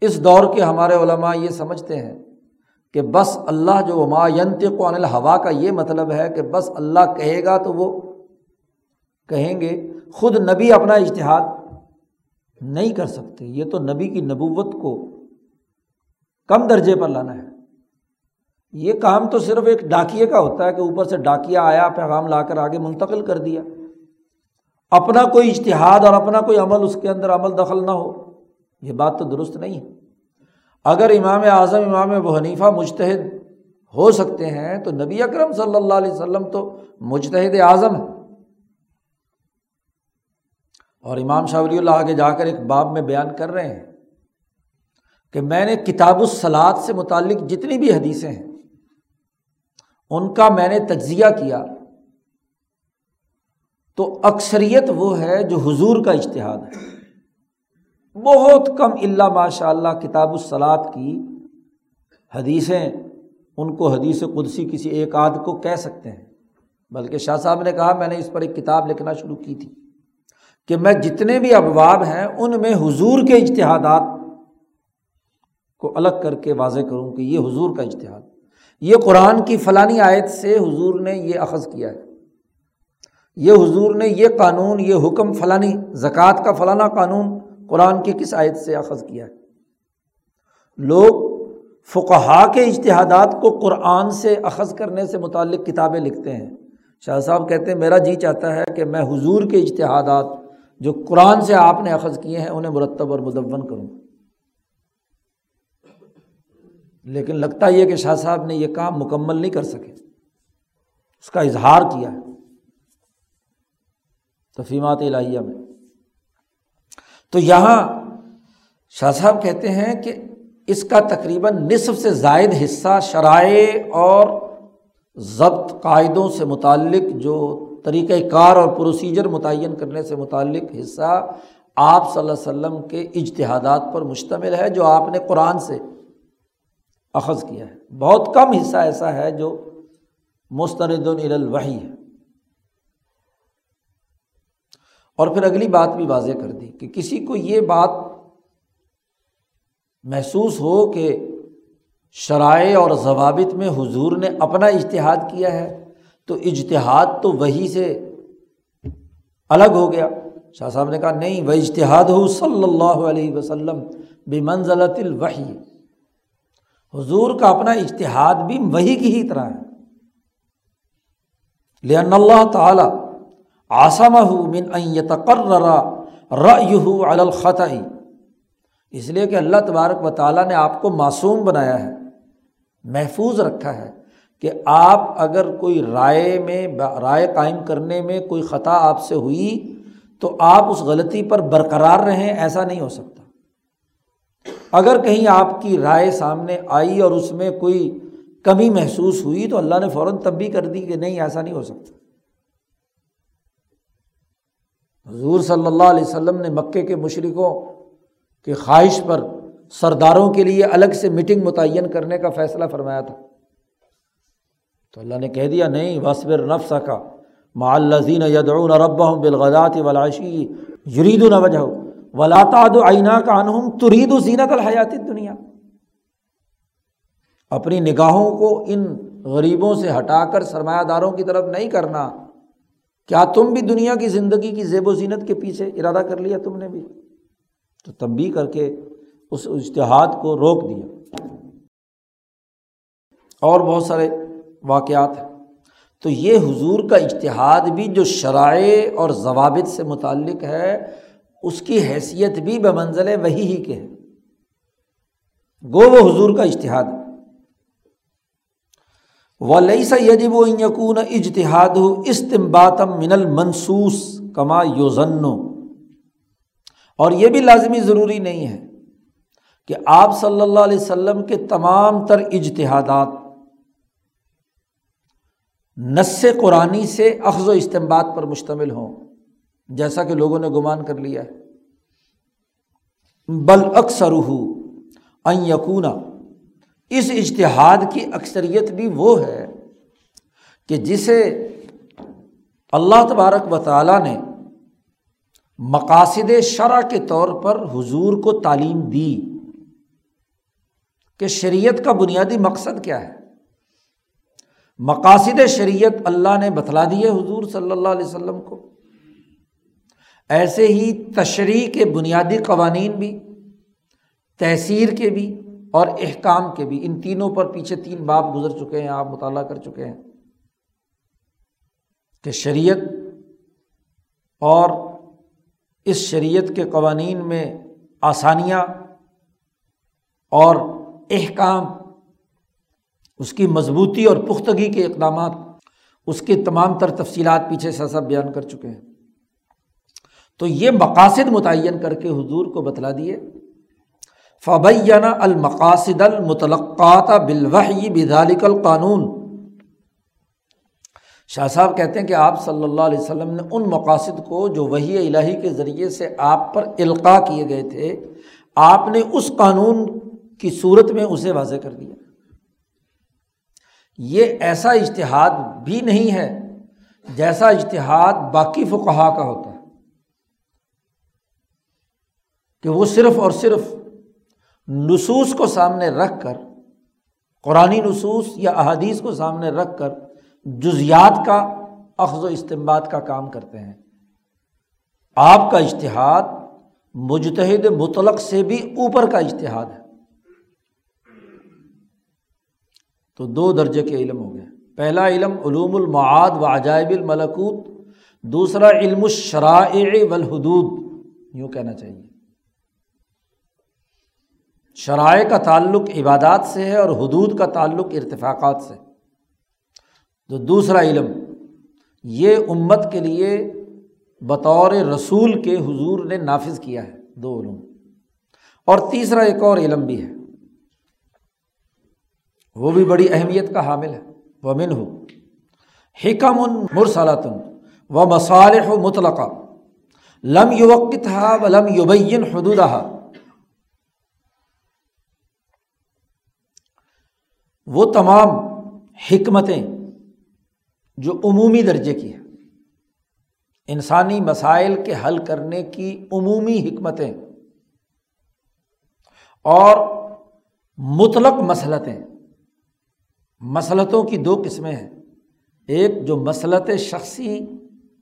اس دور کے ہمارے علماء یہ سمجھتے ہیں کہ بس اللہ جو ما ینتق عن الحوا کا یہ مطلب ہے کہ بس اللہ کہے گا تو وہ کہیں گے۔ خود نبی اپنا اشتہاد نہیں کر سکتے، یہ تو نبی کی نبوت کو کم درجے پر لانا ہے۔ یہ کام تو صرف ایک ڈاکیے کا ہوتا ہے کہ اوپر سے ڈاکیا آیا، پیغام لا کر آگے منتقل کر دیا۔ اپنا کوئی اشتہاد اور اپنا کوئی عمل اس کے اندر عمل دخل نہ ہو، یہ بات تو درست نہیں ہے۔ اگر امام اعظم، امام ابو حنیفہ مشتحد ہو سکتے ہیں، تو نبی اکرم صلی اللہ علیہ وسلم تو مجتحد اعظم ہے اور امام شاہ ولی اللہ آگے جا کر ایک باب میں بیان کر رہے ہیں کہ میں نے کتاب الصلاط سے متعلق جتنی بھی حدیثیں ہیں ان کا میں نے تجزیہ کیا۔ تو اکثریت وہ ہے جو حضور کا اشتہاد ہے۔ بہت کم اللہ ماشاء اللہ کتاب الصلاط کی حدیثیں ان کو حدیث قدسی کسی ایک آدھ کو کہہ سکتے ہیں۔ بلکہ شاہ صاحب نے کہا میں نے اس پر ایک کتاب لکھنا شروع کی تھی کہ میں جتنے بھی ابواب ہیں ان میں حضور کے اجتہادات کو الگ کر کے واضح کروں کہ یہ حضور کا اجتہاد۔ یہ قرآن کی فلانی آیت سے حضور نے یہ اخذ کیا ہے۔ یہ حضور نے یہ قانون، یہ حکم فلانی، زکوٰۃ کا فلانا قانون قرآن کی کس آیت سے اخذ کیا ہے؟ لوگ فقہا کے اجتہادات کو قرآن سے اخذ کرنے سے متعلق کتابیں لکھتے ہیں۔ شاہ صاحب کہتے ہیں، میرا جی چاہتا ہے کہ میں حضور کے اجتہادات جو قرآن سے آپ نے اخذ کیے ہیں، انہیں مرتب اور مدون کروں۔ لیکن لگتا یہ کہ شاہ صاحب نے یہ کام مکمل نہیں کر سکے۔ اس کا اظہار کیا ہے۔ تفیمات الہیہ میں۔ تو یہاں شاہ صاحب کہتے ہیں کہ اس کا تقریباً نصف سے زائد حصہ شرائع اور ضبط قاعدوں سے متعلق، جو طریقۂ کار اور پروسیجر متعین کرنے سے متعلق حصہ آپ صلی اللہ علیہ وسلم کے اجتہادات پر مشتمل ہے، جو آپ نے قرآن سے اخذ کیا ہے۔ بہت کم حصہ ایسا ہے جو مستند الوحی ہے۔ اور پھر اگلی بات بھی واضح کر دی کہ کسی کو یہ بات محسوس ہو کہ شرائع اور ضوابط میں حضور نے اپنا اشتہاد کیا ہے، تو اجتہاد تو وہی سے الگ ہو گیا۔ شاہ صاحب نے کہا، نہیں وہ اشتہاد ہو صلی اللہ علیہ وسلم بے منزلت الوحی۔ حضور کا اپنا اشتہاد بھی وہی کی ہی طرح ہے۔ لن اللہ تعالیٰ آسم من تقررا ر الخطی اس لیے کہ اللہ تبارک و تعالیٰ نے آپ کو معصوم بنایا ہے، محفوظ رکھا ہے کہ آپ اگر کوئی رائے میں، رائے قائم کرنے میں کوئی خطا آپ سے ہوئی تو آپ اس غلطی پر برقرار رہیں، ایسا نہیں ہو سکتا۔ اگر کہیں آپ کی رائے سامنے آئی اور اس میں کوئی کمی محسوس ہوئی تو اللہ نے فوراً تب بھی کر دی کہ نہیں، ایسا نہیں ہو سکتا۔ حضور صلی اللہ علیہ وسلم نے مکے کے مشرقوں کے خواہش پر سرداروں کے لیے الگ سے میٹنگ متعین کرنے کا فیصلہ فرمایا تھا۔ تو اللہ نے کہہ دیا، نہیں وصبر نفس کا معلزین یدعون ربهم بالغدات والعشی یریدون وجہو ولاطاد آئینہ کا انہم ترید و زینت الحیات دنیا اپنی نگاہوں کو ان غریبوں سے ہٹا کر سرمایہ داروں کی طرف نہیں کرنا۔ کیا تم بھی دنیا کی زندگی کی زیب و زینت کے پیچھے ارادہ کر لیا تم نے بھی؟ تو تب بھی کر کے اس اشتہاد کو روک دیا۔ اور بہت سارے واقعات ہیں۔ تو یہ حضور کا اشتہاد بھی جو شرائع اور ضوابط سے متعلق ہے اس کی حیثیت بھی بمنزل وہی ہی کے ہے گو وہ حضور کا اشتہاد و لئی یجب و یقون اجتہاد ہو استمباتم من المنسوس کما یوزن اور یہ بھی لازمی ضروری نہیں ہے کہ آپ صلی اللہ علیہ وسلم کے تمام تر اجتہادات نس قرآنی سے اخذ و استمباد پر مشتمل ہوں۔ جیسا کہ لوگوں نے گمان کر لیا ہے۔ بل اکثر یقون اس اشتہاد کی اکثریت بھی وہ ہے کہ جسے اللہ تبارک و تعالیٰ نے مقاصد شرح کے طور پر حضور کو تعلیم دی کہ شریعت کا بنیادی مقصد کیا ہے۔ مقاصد شریعت اللہ نے بتلا دیے حضور صلی اللہ علیہ وسلم کو۔ ایسے ہی تشریح کے بنیادی قوانین بھی، تحصیر کے بھی اور احکام کے بھی۔ ان تینوں پر پیچھے تین باپ گزر چکے ہیں، آپ مطالعہ کر چکے ہیں کہ شریعت اور اس شریعت کے قوانین میں آسانیاں اور احکام، اس کی مضبوطی اور پختگی کے اقدامات، اس کے تمام تر تفصیلات پیچھے سے سب بیان کر چکے ہیں۔ تو یہ مقاصد متعین کر کے حضور کو بتلا دیے۔ فبینہ المقاصد المتلقات بالوحی بذالک القانون۔ شاہ صاحب کہتے ہیں کہ آپ صلی اللہ علیہ وسلم نے ان مقاصد کو جو وہی الہی کے ذریعے سے آپ پر القاع کیے گئے تھے، آپ نے اس قانون کی صورت میں اسے واضح کر دیا۔ یہ ایسا اشتہاد بھی نہیں ہے جیسا اجتہاد باقی فقہا کا ہوتا ہے۔ کہ وہ صرف اور صرف نصوص کو سامنے رکھ کر قرآن نصوص یا احادیث کو سامنے رکھ کر جزیات کا، اخذ و استعمال کا کام کرتے ہیں۔ آپ کا اشتہاد مجتہد مطلق سے بھی اوپر کا اشتہاد ہے۔ تو دو درجے کے علم ہو گئے۔ پہلا علم علوم المعاد و عجائب الملکوت، دوسرا علم الشرائع والحدود، یوں کہنا چاہیے۔ شرائع کا تعلق عبادات سے ہے اور حدود کا تعلق ارتفاقات سے۔ تو دوسرا علم، یہ امت کے لیے بطور رسول کے حضور نے نافذ کیا ہے دو علوم۔ اور تیسرا ایک اور علم بھی ہے۔ وہ بھی بڑی اہمیت کا حامل ہے۔ وہ من ہو حکم مرسلاتن و مصالح و مطلقہ۔ لم یوقت ہا و لم یوبین حدود وہ تمام حکمتیں جو عمومی درجے کی ہیں، انسانی مسائل کے حل کرنے کی عمومی حکمتیں اور مطلق مسلطیں۔ مسلطوں کی دو قسمیں ہیں۔ ایک جو مسلط شخصی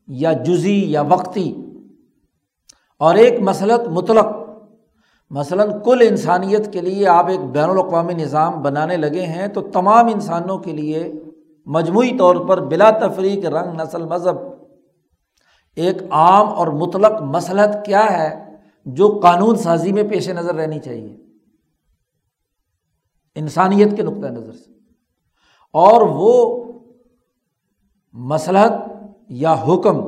یا جزی یا وقتی، اور ایک مسلط مطلق مثلاً کل انسانیت کے لیے آپ ایک بین الاقوامی نظام بنانے لگے ہیں تو تمام انسانوں کے لیے مجموعی طور پر بلا تفریق رنگ، نسل، مذہب ایک عام اور مطلق مسلط کیا ہے جو قانون سازی میں پیش نظر رہنی چاہیے؟ انسانیت کے نقطۂ نظر سے۔ اور وہ مسلحت یا حکم،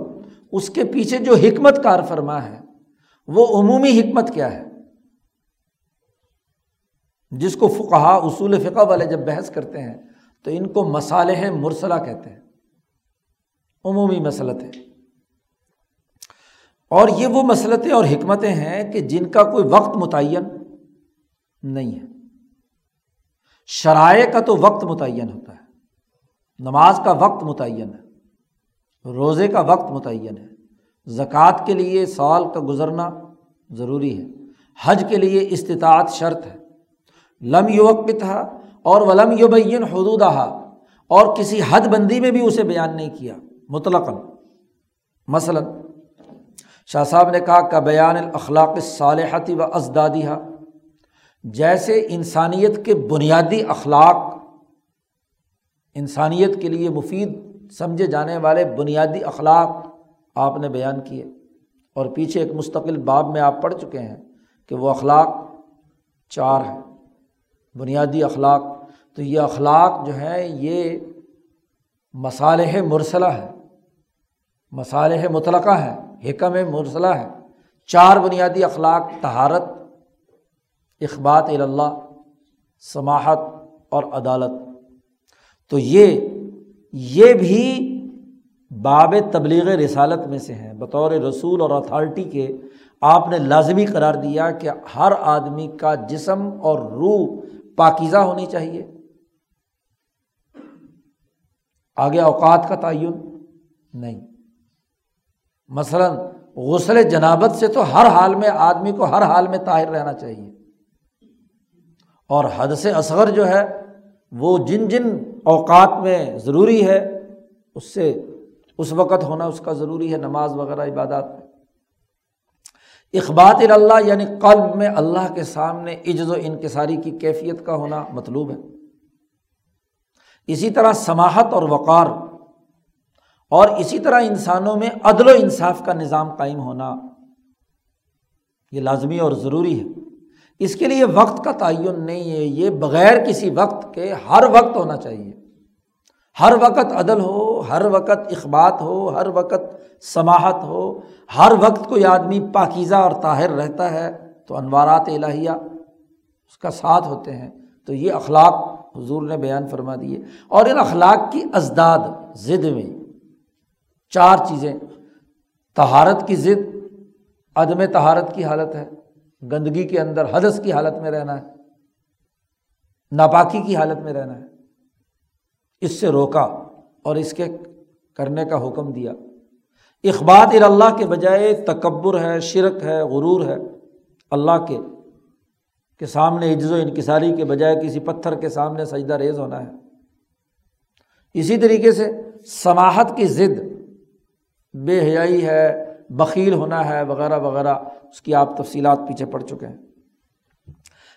اس کے پیچھے جو حکمت کار فرما ہے، وہ عمومی حکمت کیا ہے؟ جس کو فقہ اصول فقہ والے جب بحث کرتے ہیں، تو ان کو مسالح مرسلہ کہتے ہیں۔ عمومی مسلط ہے اور یہ وہ مسلطیں اور حکمتیں ہیں کہ جن کا کوئی وقت متعین نہیں ہے۔ شرائع کا تو وقت متعین ہوتا ہے۔ نماز کا وقت متعین ہے۔ روزے کا وقت متعین ہے۔ زکوٰۃ کے لیے سال کا گزرنا ضروری ہے۔ حج کے لیے استطاعت شرط ہے۔ لم یوک تھا اور ولم یوبین حدود اور کسی حد بندی میں بھی اسے بیان نہیں کیا مطلق مثلاً، شاہ صاحب نے کہا کہ بیان الاخلاق صالحتی و ازدادیہ جیسے انسانیت کے بنیادی اخلاق انسانیت کے لیے مفید سمجھے جانے والے بنیادی اخلاق آپ نے بیان کیے۔ اور پیچھے ایک مستقل باب میں آپ پڑھ چکے ہیں کہ وہ اخلاق چار ہیں۔ بنیادی اخلاق، تو یہ اخلاق جو ہے یہ مصالح مرسلہ ہے مصالح مطلقہ ہے حکم مرسلہ ہے چار بنیادی اخلاق تہارت اخبات اللہ سماحت اور عدالت۔ تو یہ یہ بھی باب تبلیغ رسالت میں سے ہیں۔ بطور رسول اور اتھارٹی کے آپ نے لازمی قرار دیا کہ ہر آدمی کا جسم اور روح پاکیزہ ہونی چاہیے۔ آگے اوقات کا تعین نہیں۔ مثلاً غسل جنابت سے تو ہر حال میں آدمی کو ہر حال میں طاہر رہنا چاہیے۔ اور حد سے اصغر جو ہے، وہ جن جن اوقات میں ضروری ہے، اس سے، اس وقت ہونا اس کا ضروری ہے، نماز وغیرہ، عبادات۔ میں اخبات اللہ یعنی قلب میں اللہ کے سامنے عجز و انکساری کی کیفیت کا ہونا مطلوب ہے۔ اسی طرح سماہت اور وقار، اور اسی طرح انسانوں میں عدل و انصاف کا نظام قائم ہونا، یہ لازمی اور ضروری ہے۔ اس کے لیے وقت کا تعین نہیں ہے، یہ بغیر کسی وقت کے ہر وقت ہونا چاہیے۔ ہر وقت عدل ہو، ہر وقت اخبات ہو، ہر وقت سماہت ہو، ہر وقت کوئی آدمی پاکیزہ اور طاہر رہتا ہے تو انوارات الہیہ اس کا ساتھ ہوتے ہیں۔ تو یہ اخلاق حضور نے بیان فرما دیے۔ اور ان اخلاق کی ازداد ضد میں چار چیزیں۔ تہارت کی ضد عدم تہارت کی حالت ہے، گندگی کے اندر، حدث کی حالت میں رہنا ہے، ناپاکی کی حالت میں رہنا ہے۔ اس سے روکا اور اس کے کرنے کا حکم دیا۔ اخبات اللہ کے بجائے تکبر ہے، شرک ہے، غرور ہے۔ اللہ کے کے سامنے عجز و انکساری کے بجائے کسی پتھر کے سامنے سجدہ ریز ہونا ہے۔ اسی طریقے سے سماہت کی ضد، بے حیائی ہے، بخیل ہونا ہے وغیرہ وغیرہ، اس کی آپ تفصیلات پیچھے پڑ چکے ہیں۔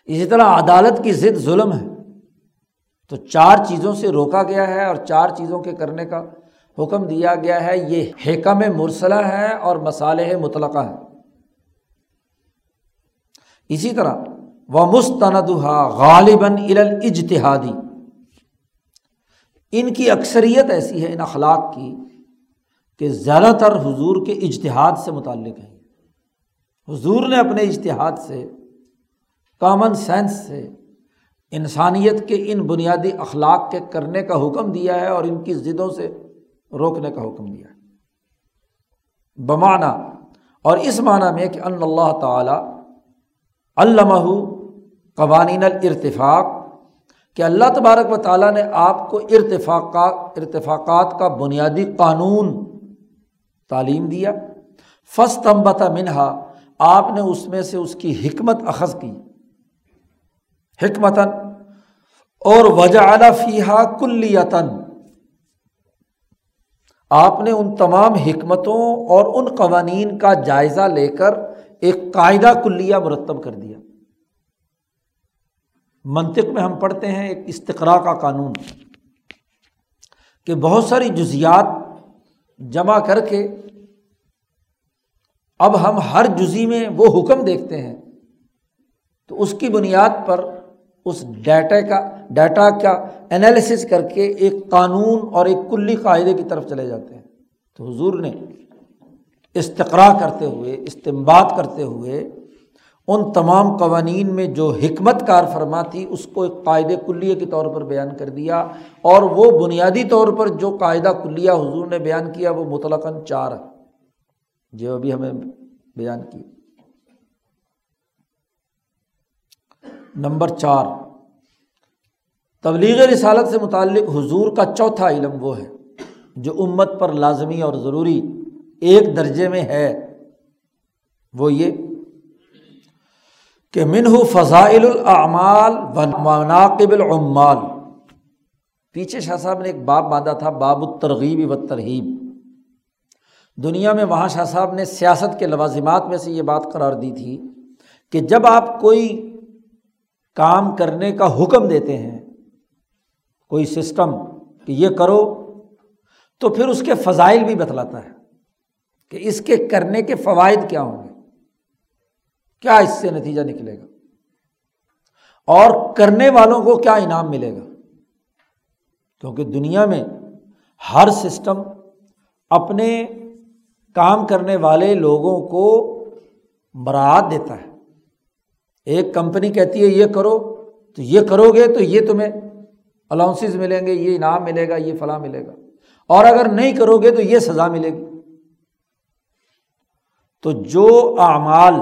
اسی طرح عدالت کی ضد ظلم ہے۔ تو چار چیزوں سے روکا گیا ہے اور چار چیزوں کے کرنے کا حکم دیا گیا ہے، یہ حکم مرسلہ ہے اور مصالح مطلقہ ہے اسی طرح وہ مستندہ غالباً اجتہادی ان کی اکثریت ایسی ہے، ان اخلاق کی، کہ زیادہ تر حضور کے اجتہاد سے متعلق ہے حضور نے اپنے اجتہاد سے کامن سینس سے انسانیت کے ان بنیادی اخلاق کے کرنے کا حکم دیا ہے اور ان کی ضدوں سے روکنے کا حکم دیا ہے۔ بمانا اور اس معنیٰ میں کہ ان اللہ تعالیٰ علامہ قوانین الرتفاق کہ اللہ تبارک و تعالیٰ نے آپ کو ارتفاقات ارتفاقات کا بنیادی قانون تعلیم دیا۔ فس تمبتا منہا، آپ نے اس میں سے اس کی حکمت اخذ کی۔ حکمتاً اور وجہ فیحا کلیتاً۔ آپ نے ان تمام حکمتوں اور ان قوانین کا جائزہ لے کر ایک قاعدہ کلیہ مرتب کر دیا۔ منطق میں ہم پڑھتے ہیں ایک استقرا کا قانون کہ بہت ساری جزیات جمع کر کے اب ہم ہر جزی میں وہ حکم دیکھتے ہیں تو اس کی بنیاد پر اس ڈیٹا کا ڈیٹا کا انالیسس کر کے ایک قانون اور ایک کلی قاعدے کی طرف چلے جاتے ہیں۔ تو حضور نے استقرا کرتے ہوئے استمباد کرتے ہوئے ان تمام قوانین میں جو حکمت کار فرما تھی، اس کو ایک قاعدے کلیہ کے طور پر بیان کر دیا۔ اور وہ بنیادی طور پر جو قاعدہ کلیہ حضور نے بیان کیا، وہ مطلقاً چار ہے جو ابھی ہمیں بیان کی۔ نمبر چار، تبلیغ رسالت سے متعلق حضور کا چوتھا علم وہ ہے جو امت پر لازمی اور ضروری ایک درجے میں ہے۔ وہ یہ کہ منہ فضائل الاعمال و مناقب العمال۔ پیچھے شاہ صاحب نے ایک باب باندھا تھا، باب الترغیب و ترغیب دنیا میں وہاں شاہ صاحب نے سیاست کے لوازمات میں سے یہ بات قرار دی تھی کہ جب آپ کوئی کام کرنے کا حکم دیتے ہیں۔ کوئی سسٹم کہ یہ کرو تو پھر اس کے فضائل بھی بتلاتا ہے کہ اس کے کرنے کے فوائد کیا ہوں گے۔ کیا اس سے نتیجہ نکلے گا؟ اور کرنے والوں کو کیا انعام ملے گا؟ کیونکہ دنیا میں ہر سسٹم اپنے کام کرنے والے لوگوں کو برات دیتا ہے۔ ایک کمپنی کہتی ہے، یہ کرو، تو یہ کرو گے تو یہ تمہیں الاؤنسز ملیں گے، یہ انعام ملے گا، یہ فلاں ملے گا۔ اور اگر نہیں کرو گے تو یہ سزا ملے گی۔ تو جو اعمال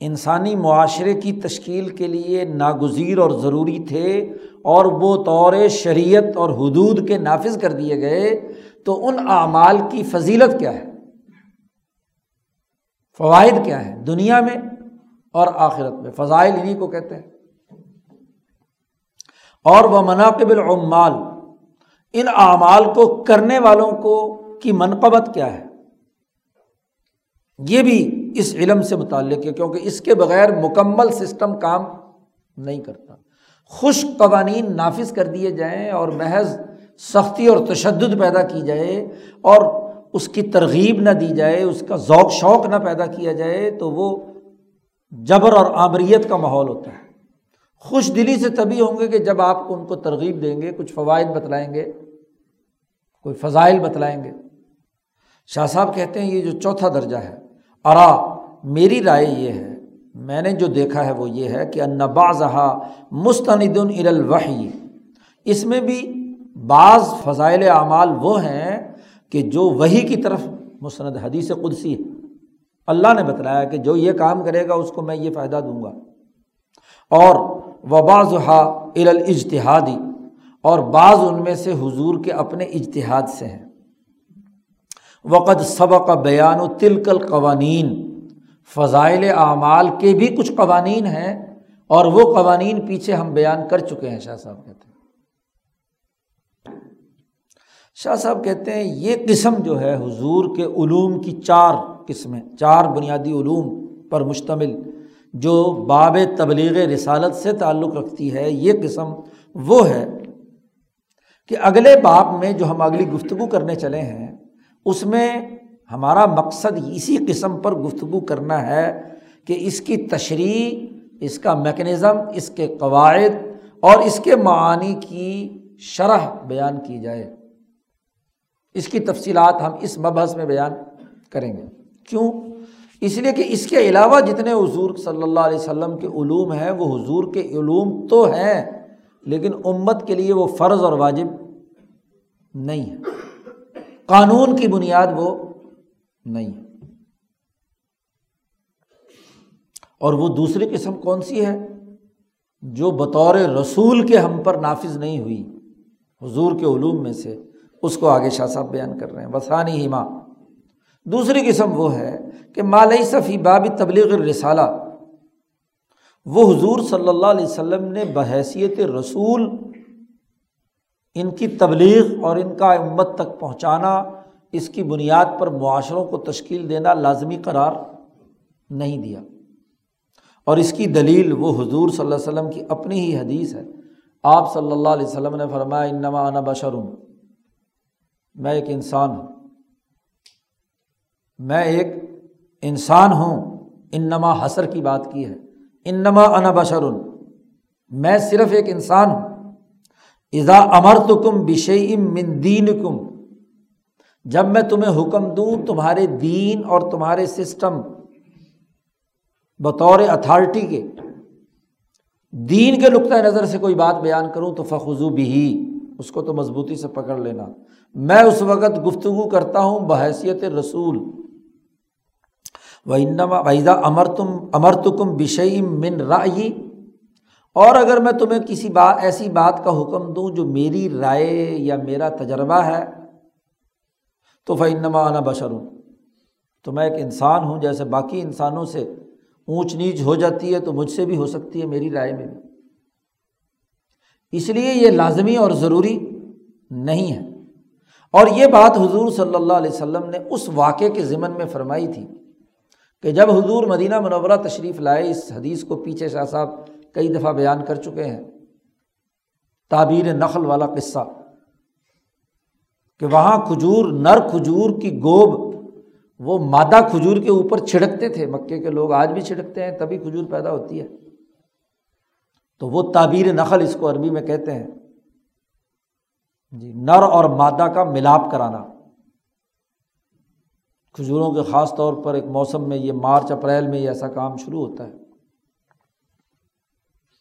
انسانی معاشرے کی تشکیل کے لیے ناگزیر اور ضروری تھے اور وہ طور شریعت اور حدود کے نافذ کر دیے گئے، تو ان اعمال کی فضیلت کیا ہے؟ فوائد کیا ہے؟ دنیا میں اور آخرت میں۔ فضائل انہیں کو کہتے ہیں۔ اور وہ مناقب العمال، ان اعمال کو کرنے والوں کو کی منقبت کیا ہے؟ یہ بھی اس علم سے متعلق ہے، کیونکہ اس کے بغیر مکمل سسٹم کام نہیں کرتا۔ خوش قوانین نافذ کر دیے جائیں اور محض سختی اور تشدد پیدا کی جائے اور اس کی ترغیب نہ دی جائے، اس کا ذوق شوق نہ پیدا کیا جائے، تو وہ جبر اور آمریت کا ماحول ہوتا ہے۔ خوش دلی سے تبھی ہوں گے کہ جب آپ کو ان کو ترغیب دیں گے، کچھ فوائد بتلائیں گے، کوئی فضائل بتلائیں گے۔ شاہ صاحب کہتے ہیں، یہ جو چوتھا درجہ ہے، ارا، میری رائے یہ ہے، میں نے جو دیکھا ہے وہ یہ ہے کہ انبازہ مستند الوحی۔ اس میں بھی بعض فضائل اعمال وہ ہیں کہ جو وہی کی طرف مستند حدیث قدسی ہے۔ اللہ نے بتلایا کہ جو یہ کام کرے گا اس کو میں یہ فائدہ دوں گا۔ اور وباض ہا الاجتہادی، اور بعض ان میں سے حضور کے اپنے اجتہاد سے ہیں۔ وقت سبق بیان و تلکل قوانین فضائل اعمال کے بھی کچھ قوانین ہیں اور وہ قوانین پیچھے ہم بیان کر چکے ہیں، شاہ صاحب کہتے ہیں۔ شاہ صاحب کہتے ہیں یہ قسم جو ہے حضور کے علوم کی چار قسمیں، چار بنیادی علوم پر مشتمل، جو باب تبلیغ رسالت سے تعلق رکھتی ہے، یہ قسم وہ ہے کہ اگلے باب میں جو ہم اگلی گفتگو کرنے چلے ہیں، اس میں ہمارا مقصد اسی قسم پر گفتگو کرنا ہے کہ اس کی تشریح، اس کا میکنزم اس کے قواعد اور اس کے معانی کی شرح بیان کی جائے۔ اس کی تفصیلات ہم اس مبحث میں بیان کریں گے۔ کیوں؟ اس لیے کہ اس کے علاوہ جتنے حضور صلی اللہ علیہ وسلم کے علوم ہیں، وہ حضور کے علوم تو ہیں، لیکن امت کے لیے وہ فرض اور واجب نہیں ہے قانون کی بنیاد وہ نہیں ہے۔ اور وہ دوسری قسم کون سی ہے؟ جو بطور رسول کے ہم پر نافذ نہیں ہوئی، حضور کے علوم میں سے۔ اس کو آگے شاہ صاحب بیان کر رہے ہیں۔ وسانی ہی ماں دوسری قسم وہ ہے کہ مالئی صفی باب تبلیغ رسالہ وہ حضور صلی اللہ علیہ وسلم نے بحیثیت رسول ان کی تبلیغ اور ان کا امت تک پہنچانا، اس کی بنیاد پر معاشروں کو تشکیل دینا لازمی قرار نہیں دیا۔ اور اس کی دلیل وہ حضور صلی اللہ علیہ وسلم کی اپنی ہی حدیث ہے۔ آپ صلی اللہ علیہ وسلم نے فرمایا، انما انا بشرم میں ایک انسان ہوں۔ میں ایک انسان ہوں۔ انما حسر کی بات کی ہے۔ انما انا بشر میں صرف ایک انسان ہوں۔ اذا امر تو کم بشیم من دین کم جب میں تمہیں حکم دوں تمہارے دین اور تمہارے سسٹم بطور اتھارٹی کے دین کے نقطۂ نظر سے کوئی بات بیان کروں تو فخو بھی اس کو تو مضبوطی سے پکڑ لینا۔ میں اس وقت گفتگو کرتا ہوں بحیثیت رسول۔ و اس لیے یہ لازمی اور ضروری نہیں ہے۔ اور یہ بات حضور صلی اللہ علیہ وسلم نے اس واقعے کے ضمن میں فرمائی تھی کہ جب حضور مدینہ منورہ تشریف لائے، اس حدیث کو پیچھے شاہ صاحب کئی دفعہ بیان کر چکے ہیں۔ تعبیر نخل والا قصہ۔ کہ وہاں کھجور، نر کھجور کی گوب، وہ مادہ کھجور کے اوپر چھڑکتے تھے۔ مکے کے لوگ آج بھی چھڑکتے ہیں، تبھی کھجور پیدا ہوتی ہے۔ تو وہ تعبیر نخل اس کو عربی میں کہتے ہیں۔ جی نر اور مادہ کا ملاپ کرانا۔ کھجوروں کے خاص طور پر ایک موسم میں یہ مارچ، اپریل میں یہ ایسا کام شروع ہوتا ہے۔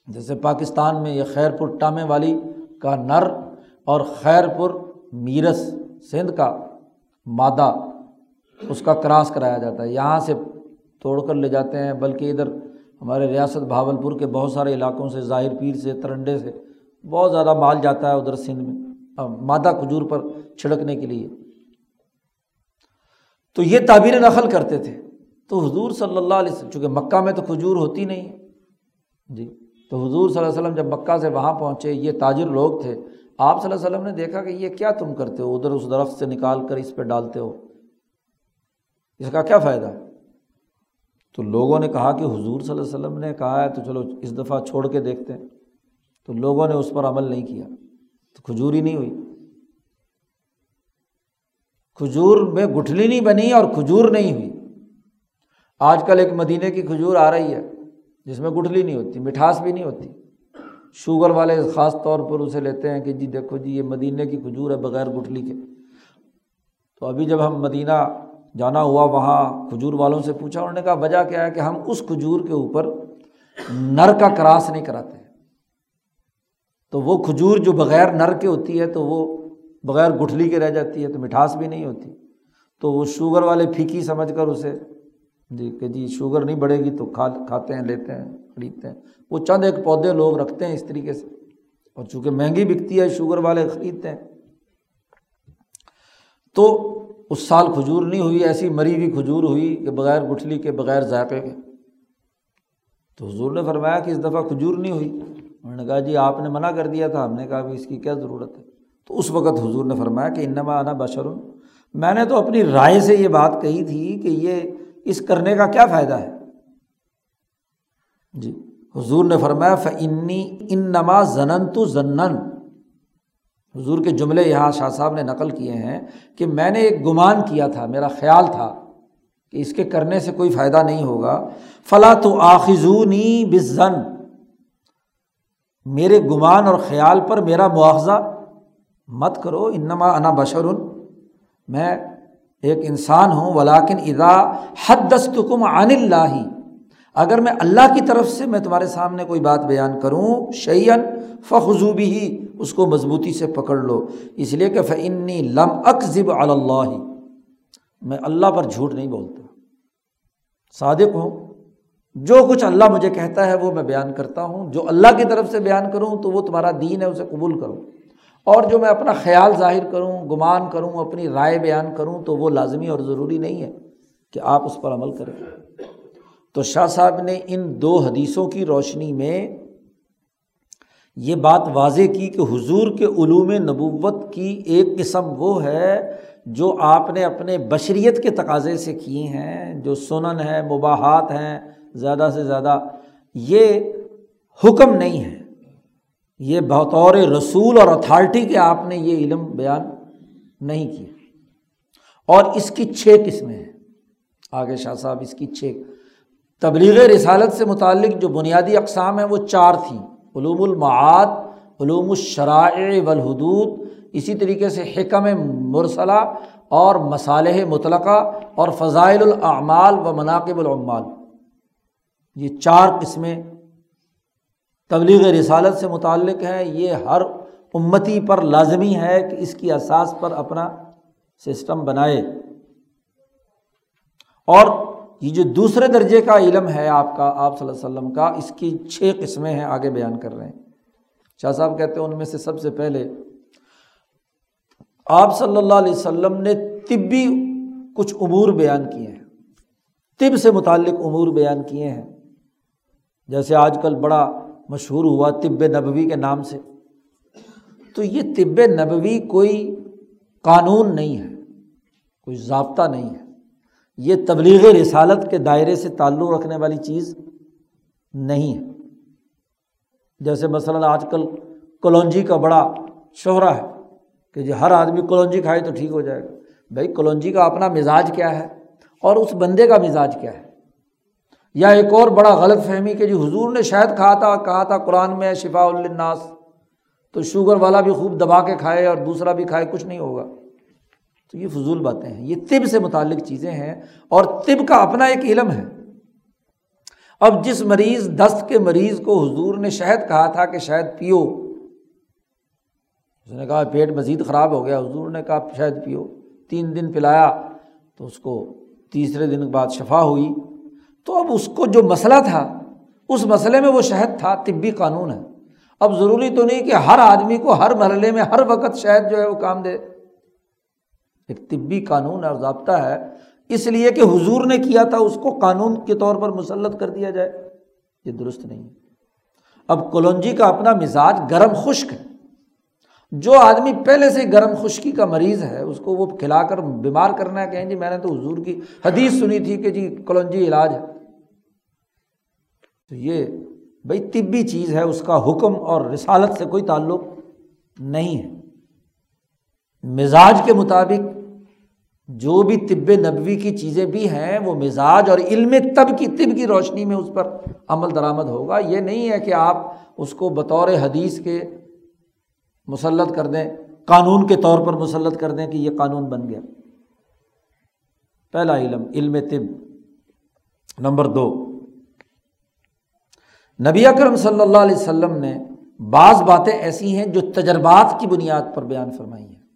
جیسے پاکستان میں یہ خیر پور ٹامے والی کا نر اور خیر پور میرس سندھ کا مادہ اس کا کراس کرایا جاتا ہے۔ یہاں سے توڑ کر لے جاتے ہیں، بلکہ ادھر ہمارے ریاست بھاول پور کے بہت سارے علاقوں سے، ظاہر پیر سے، ترنڈے سے بہت زیادہ مال جاتا ہے ادھر سندھ میں مادہ کھجور پر چھڑکنے کے لیے۔ تو یہ تعبیر نقل کرتے تھے۔ تو حضور صلی اللہ علیہ وسلم، چونکہ مکہ میں تو کھجور ہوتی نہیں جی تو حضور صلی اللہ علیہ وسلم جب مکہ سے وہاں پہنچے، یہ تاجر لوگ تھے۔ آپ صلی اللہ علیہ وسلم نے دیکھا کہ یہ کیا تم کرتے ہو؟ ادھر اس درخت سے نکال کر اس پہ ڈالتے ہو۔ اس کا کیا فائدہ؟ ہے تو لوگوں نے کہا کہ حضور صلی اللہ علیہ وسلم نے کہا ہے تو چلو اس دفعہ چھوڑ کے دیکھتے ہیں۔ تو لوگوں نے اس پر عمل نہیں کیا۔ تو کھجور ہی نہیں ہوئی۔ کھجور میں گٹھلی نہیں بنی اور کھجور نہیں ہوئی۔ آج کل ایک مدینے کی کھجور آ رہی ہے جس میں گٹھلی نہیں ہوتی، مٹھاس بھی نہیں ہوتی۔ شوگر والے خاص طور پر اسے لیتے ہیں کہ جی دیکھو جی یہ مدینے کی کھجور ہے بغیر گٹھلی کے۔ تو ابھی جب ہم مدینہ جانا ہوا وہاں کھجور والوں سے پوچھا، انہوں نے کہا، وجہ کیا ہے کہ ہم اس کھجور کے اوپر نر کا کراس نہیں کراتے؟ تو وہ کھجور جو بغیر نر کے ہوتی ہے، تو وہ بغیر گٹھلی کے رہ جاتی ہے، تو مٹھاس بھی نہیں ہوتی۔ تو وہ شوگر والے پھیکی سمجھ کر اسے جی کہ جی شوگر نہیں بڑھے گی تو کھا، کھاتے ہیں، لیتے ہیں، خریدتے ہیں۔ وہ چند ایک پودے لوگ رکھتے ہیں اس طریقے سے۔ اور چونکہ مہنگی بکتی ہے، شوگر والے خریدتے ہیں۔ تو اس سال کھجور نہیں ہوئی، ایسی مری ہوئی کھجور ہوئی کہ بغیر گٹھلی کے، بغیر ذائقے کے۔ تو حضور نے فرمایا کہ اس دفعہ کھجور نہیں ہوئی۔ انہوں نے کہا جی آپ نے منع کر دیا تھا، ہم نے کہا کہ اس کی کیا ضرورت ہے؟ تو اس وقت حضور نے فرمایا کہ انما انا بشر۔ میں نے تو اپنی رائے سے یہ بات کہی تھی کہ یہ اس کرنے کا کیا فائدہ ہے۔ جی حضور نے فرمایا فنی ان نما زنن تو زنن حضور کے جملے یہاں شاہ صاحب نے نقل کیے ہیں کہ میں نے ایک گمان کیا تھا، میرا خیال تھا کہ اس کے کرنے سے کوئی فائدہ نہیں ہوگا۔ فلاں تو آخذونی بزن میرے گمان اور خیال پر میرا مواخذہ مت کرو۔ انما انا بشر میں ایک انسان ہوں ولاکن ادا حد دستکم عن اللہ۔ اگر میں اللہ کی طرف سے میں تمہارے سامنے کوئی بات بیان کروں شعین فخوبی ہی اس کو مضبوطی سے پکڑ لو۔ اس لیے کہ فنی لم اکزب اللہ میں اللہ پر جھوٹ نہیں بولتا۔ صادق ہوں۔ جو کچھ اللہ مجھے کہتا ہے وہ میں بیان کرتا ہوں۔ جو اللہ کی طرف سے بیان کروں تو وہ تمہارا دین ہے، اسے قبول کرو۔ اور جو میں اپنا خیال ظاہر کروں، گمان کروں، اپنی رائے بیان کروں تو وہ لازمی اور ضروری نہیں ہے کہ آپ اس پر عمل کریں۔ تو شاہ صاحب نے ان دو حدیثوں کی روشنی میں یہ بات واضح کی کہ حضور کے علوم نبوت کی ایک قسم وہ ہے جو آپ نے اپنے بشریت کے تقاضے سے کیے ہیں، جو سنن ہے مباحات ہیں، زیادہ سے زیادہ یہ حکم نہیں ہے۔ یہ بطور رسول اور اتھارٹی کے آپ نے یہ علم بیان نہیں کیا۔ اور اس کی چھ قسمیں ہیں۔ آگے شاہ صاحب اس کی چھ۔ تبلیغ رسالت سے متعلق جو بنیادی اقسام ہیں وہ چار تھیں۔ علوم المعاد علوم الشرائع والحدود، اسی طریقے سے حکم مرسلہ اور مصالح مطلقہ اور فضائل الاعمال و مناقب العمال۔ یہ چار قسمیں تبلیغ رسالت سے متعلق ہیں۔ یہ ہر امتی پر لازمی ہے کہ اس کی اساس پر اپنا سسٹم بنائے۔ اور یہ جو دوسرے درجے کا علم ہے آپ کا، آپ صلی اللہ علیہ وسلم کا، اس کی چھ قسمیں ہیں آگے بیان کر رہے ہیں۔ شاہ صاحب کہتے ہیں ان میں سے سب سے pہلے آپ صلی اللہ علیہ وسلم نے طبی کچھ امور بیان کیے ہیں۔ طب سے متعلق امور بیان کیے ہیں۔ جیسے آج کل بڑا مشہور ہوا طب نبوی کے نام سے۔ تو یہ طب نبوی کوئی قانون نہیں ہے، کوئی ضابطہ نہیں ہے۔ یہ تبلیغ رسالت کے دائرے سے تعلق رکھنے والی چیز نہیں ہے۔ جیسے مثلاً آج کل کلونجی کا بڑا شہرا ہے کہ جی ہر آدمی کلونجی کھائے تو ٹھیک ہو جائے گا۔ بھائی کلونجی کا اپنا مزاج کیا ہے اور اس بندے کا مزاج کیا ہے؟ یا ایک اور بڑا غلط فہمی کہ جی حضور نے شاید کہا تھا کہا تھا قرآن میں شفا الناس تو شوگر والا بھی خوب دبا کے کھائے اور دوسرا بھی کھائے، کچھ نہیں ہوگا۔ تو یہ فضول باتیں ہیں۔ یہ طب سے متعلق چیزیں ہیں اور طب کا اپنا ایک علم ہے۔ اب جس مریض، دست کے مریض کو حضور نے شہد کہا تھا کہ شہد پیو۔ اس نے کہا پیٹ مزید خراب ہو گیا۔ حضور نے کہا شہد پیو۔ تین دن پلایا تو اس کو تیسرے دن بعد شفا ہوئی۔ تو اب اس کو جو مسئلہ تھا، اس مسئلے میں وہ شہد تھا۔ طبی قانون ہے۔ اب ضروری تو نہیں کہ ہر آدمی کو ہر مرحلے میں، ہر وقت شہد جو ہے وہ کام دے۔ ایک طبی قانون اور ضابطہ ہے۔ اس لیے کہ حضور نے کیا تھا، اس کو قانون کے طور پر مسلط کر دیا جائے۔ یہ درست نہیں اب کولونجی کا اپنا مزاج گرم خشک ہے۔ جو آدمی پہلے سے گرم خشکی کا مریض ہے، اس کو وہ کھلا کر بیمار کرنا ہے، کہیں جی میں نے تو حضور کی حدیث سنی تھی کہ جی کولونجی علاج ہے۔ تو یہ بھائی طبی چیز ہے، اس کا حکم اور رسالت سے کوئی تعلق نہیں ہے۔ مزاج کے مطابق جو بھی طب نبوی کی چیزیں بھی ہیں، وہ مزاج اور علم تب کی، طب کی روشنی میں اس پر عمل درآمد ہوگا۔ یہ نہیں ہے کہ آپ اس کو بطور حدیث کے مسلط کر دیں، قانون کے طور پر مسلط کر دیں کہ یہ قانون بن گیا۔ پہلا علم علم طب۔ نمبر دو، نبی اکرم صلی اللہ علیہ وسلم نے بعض باتیں ایسی ہیں جو تجربات کی بنیاد پر بیان فرمائی ہیں۔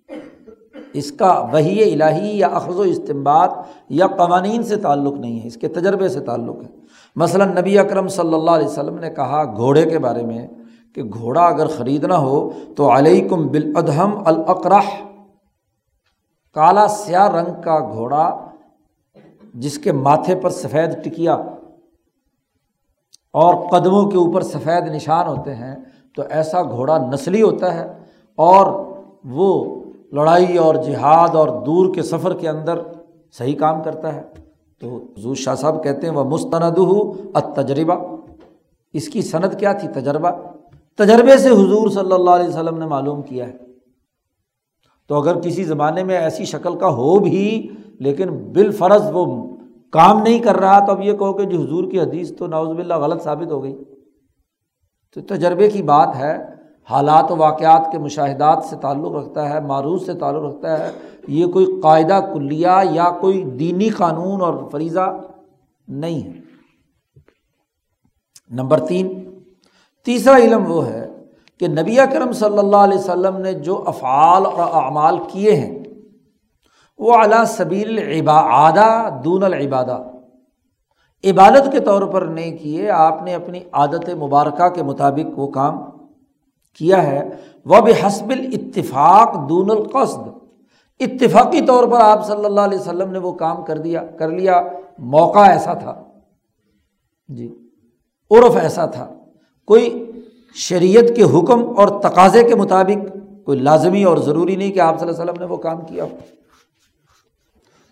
اس کا وہی الہی یا اخذ و استمباد یا قوانین سے تعلق نہیں ہے، اس کے تجربے سے تعلق ہے۔ مثلاً نبی اکرم صلی اللہ علیہ وسلم نے کہا گھوڑے کے بارے میں کہ گھوڑا اگر خریدنا ہو تو علیہ کم بالادہم القرح کالا سیاہ رنگ کا گھوڑا جس کے ماتھے پر سفید ٹکیا اور قدموں کے اوپر سفید نشان ہوتے ہیں، تو ایسا گھوڑا نسلی ہوتا ہے اور وہ لڑائی اور جہاد اور دور کے سفر کے اندر صحیح کام کرتا ہے۔ تو حضور شاہ صاحب کہتے ہیں وہ مستند ہو تجربہ اس کی صنعت کیا تھی؟ تجربہ۔ تجربے سے حضور صلی اللہ علیہ وسلم نے معلوم کیا ہے۔ تو اگر کسی زمانے میں ایسی شکل کا ہو بھی، لیکن بالفرض وہ کام نہیں کر رہا، تو اب یہ کہو کہ جو حضور کی حدیث تو ناوز باللہ غلط ثابت ہو گئی۔ تو تجربے کی بات ہے حالات و واقعات کے مشاہدات سے تعلق رکھتا ہے معروف سے تعلق رکھتا ہے۔ یہ کوئی قاعدہ کلیہ یا کوئی دینی قانون اور فریضہ نہیں ہے۔ نمبر تین، تیسرا علم وہ ہے کہ نبی کرم صلی اللہ علیہ وسلم نے جو افعال اور اعمال کیے ہیں، وہ اعلیٰ سبیل عادہ دون العبادہ۔ عبادت کے طور پر نہیں کیے، آپ نے اپنی عادت مبارکہ کے مطابق وہ کام کیا ہے؟ وہ بھی حسب الاتفاق دون القصد۔ اتفاقی طور پر آپ صلی اللہ علیہ وسلم نے وہ کام کر دیا، کر لیا، موقع ایسا تھا۔ جی عرف ایسا تھا۔ کوئی شریعت کے حکم اور تقاضے کے مطابق کوئی لازمی اور ضروری نہیں کہ آپ صلی اللہ علیہ وسلم نے وہ کام کیا ہو۔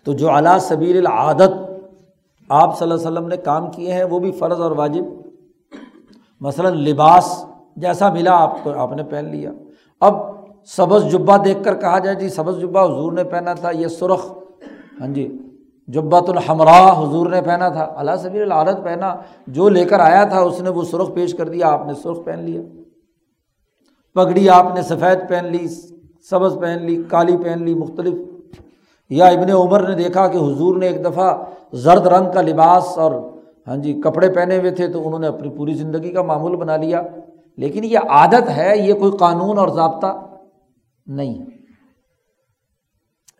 تو جو اعلیٰ سبیر العادت آپ صلی اللہ علیہ وسلم نے کام کیے ہیں، وہ بھی فرض اور واجب۔ مثلاً لباس جیسا ملا آپ کو، آپ نے پہن لیا۔ اب سبز جبہ دیکھ کر کہا جائے جی سبز جبہ حضور نے پہنا تھا، یہ سرخ۔ ہاں جی جبت الحمراء حضور نے پہنا تھا۔ اللہ سبیر العادت پہنا۔ جو لے کر آیا تھا، اس نے وہ سرخ پیش کر دیا، آپ نے سرخ پہن لیا۔ پگڑی آپ نے سفید پہن لی، سبز پہن لی، کالی پہن لی، مختلف۔ یا ابن عمر نے دیکھا کہ حضور نے ایک دفعہ زرد رنگ کا لباس اور ہاں جی کپڑے پہنے ہوئے تھے، تو انہوں نے اپنی پوری زندگی کا معمول بنا لیا۔ لیکن یہ عادت ہے، یہ کوئی قانون اور ضابطہ نہیں۔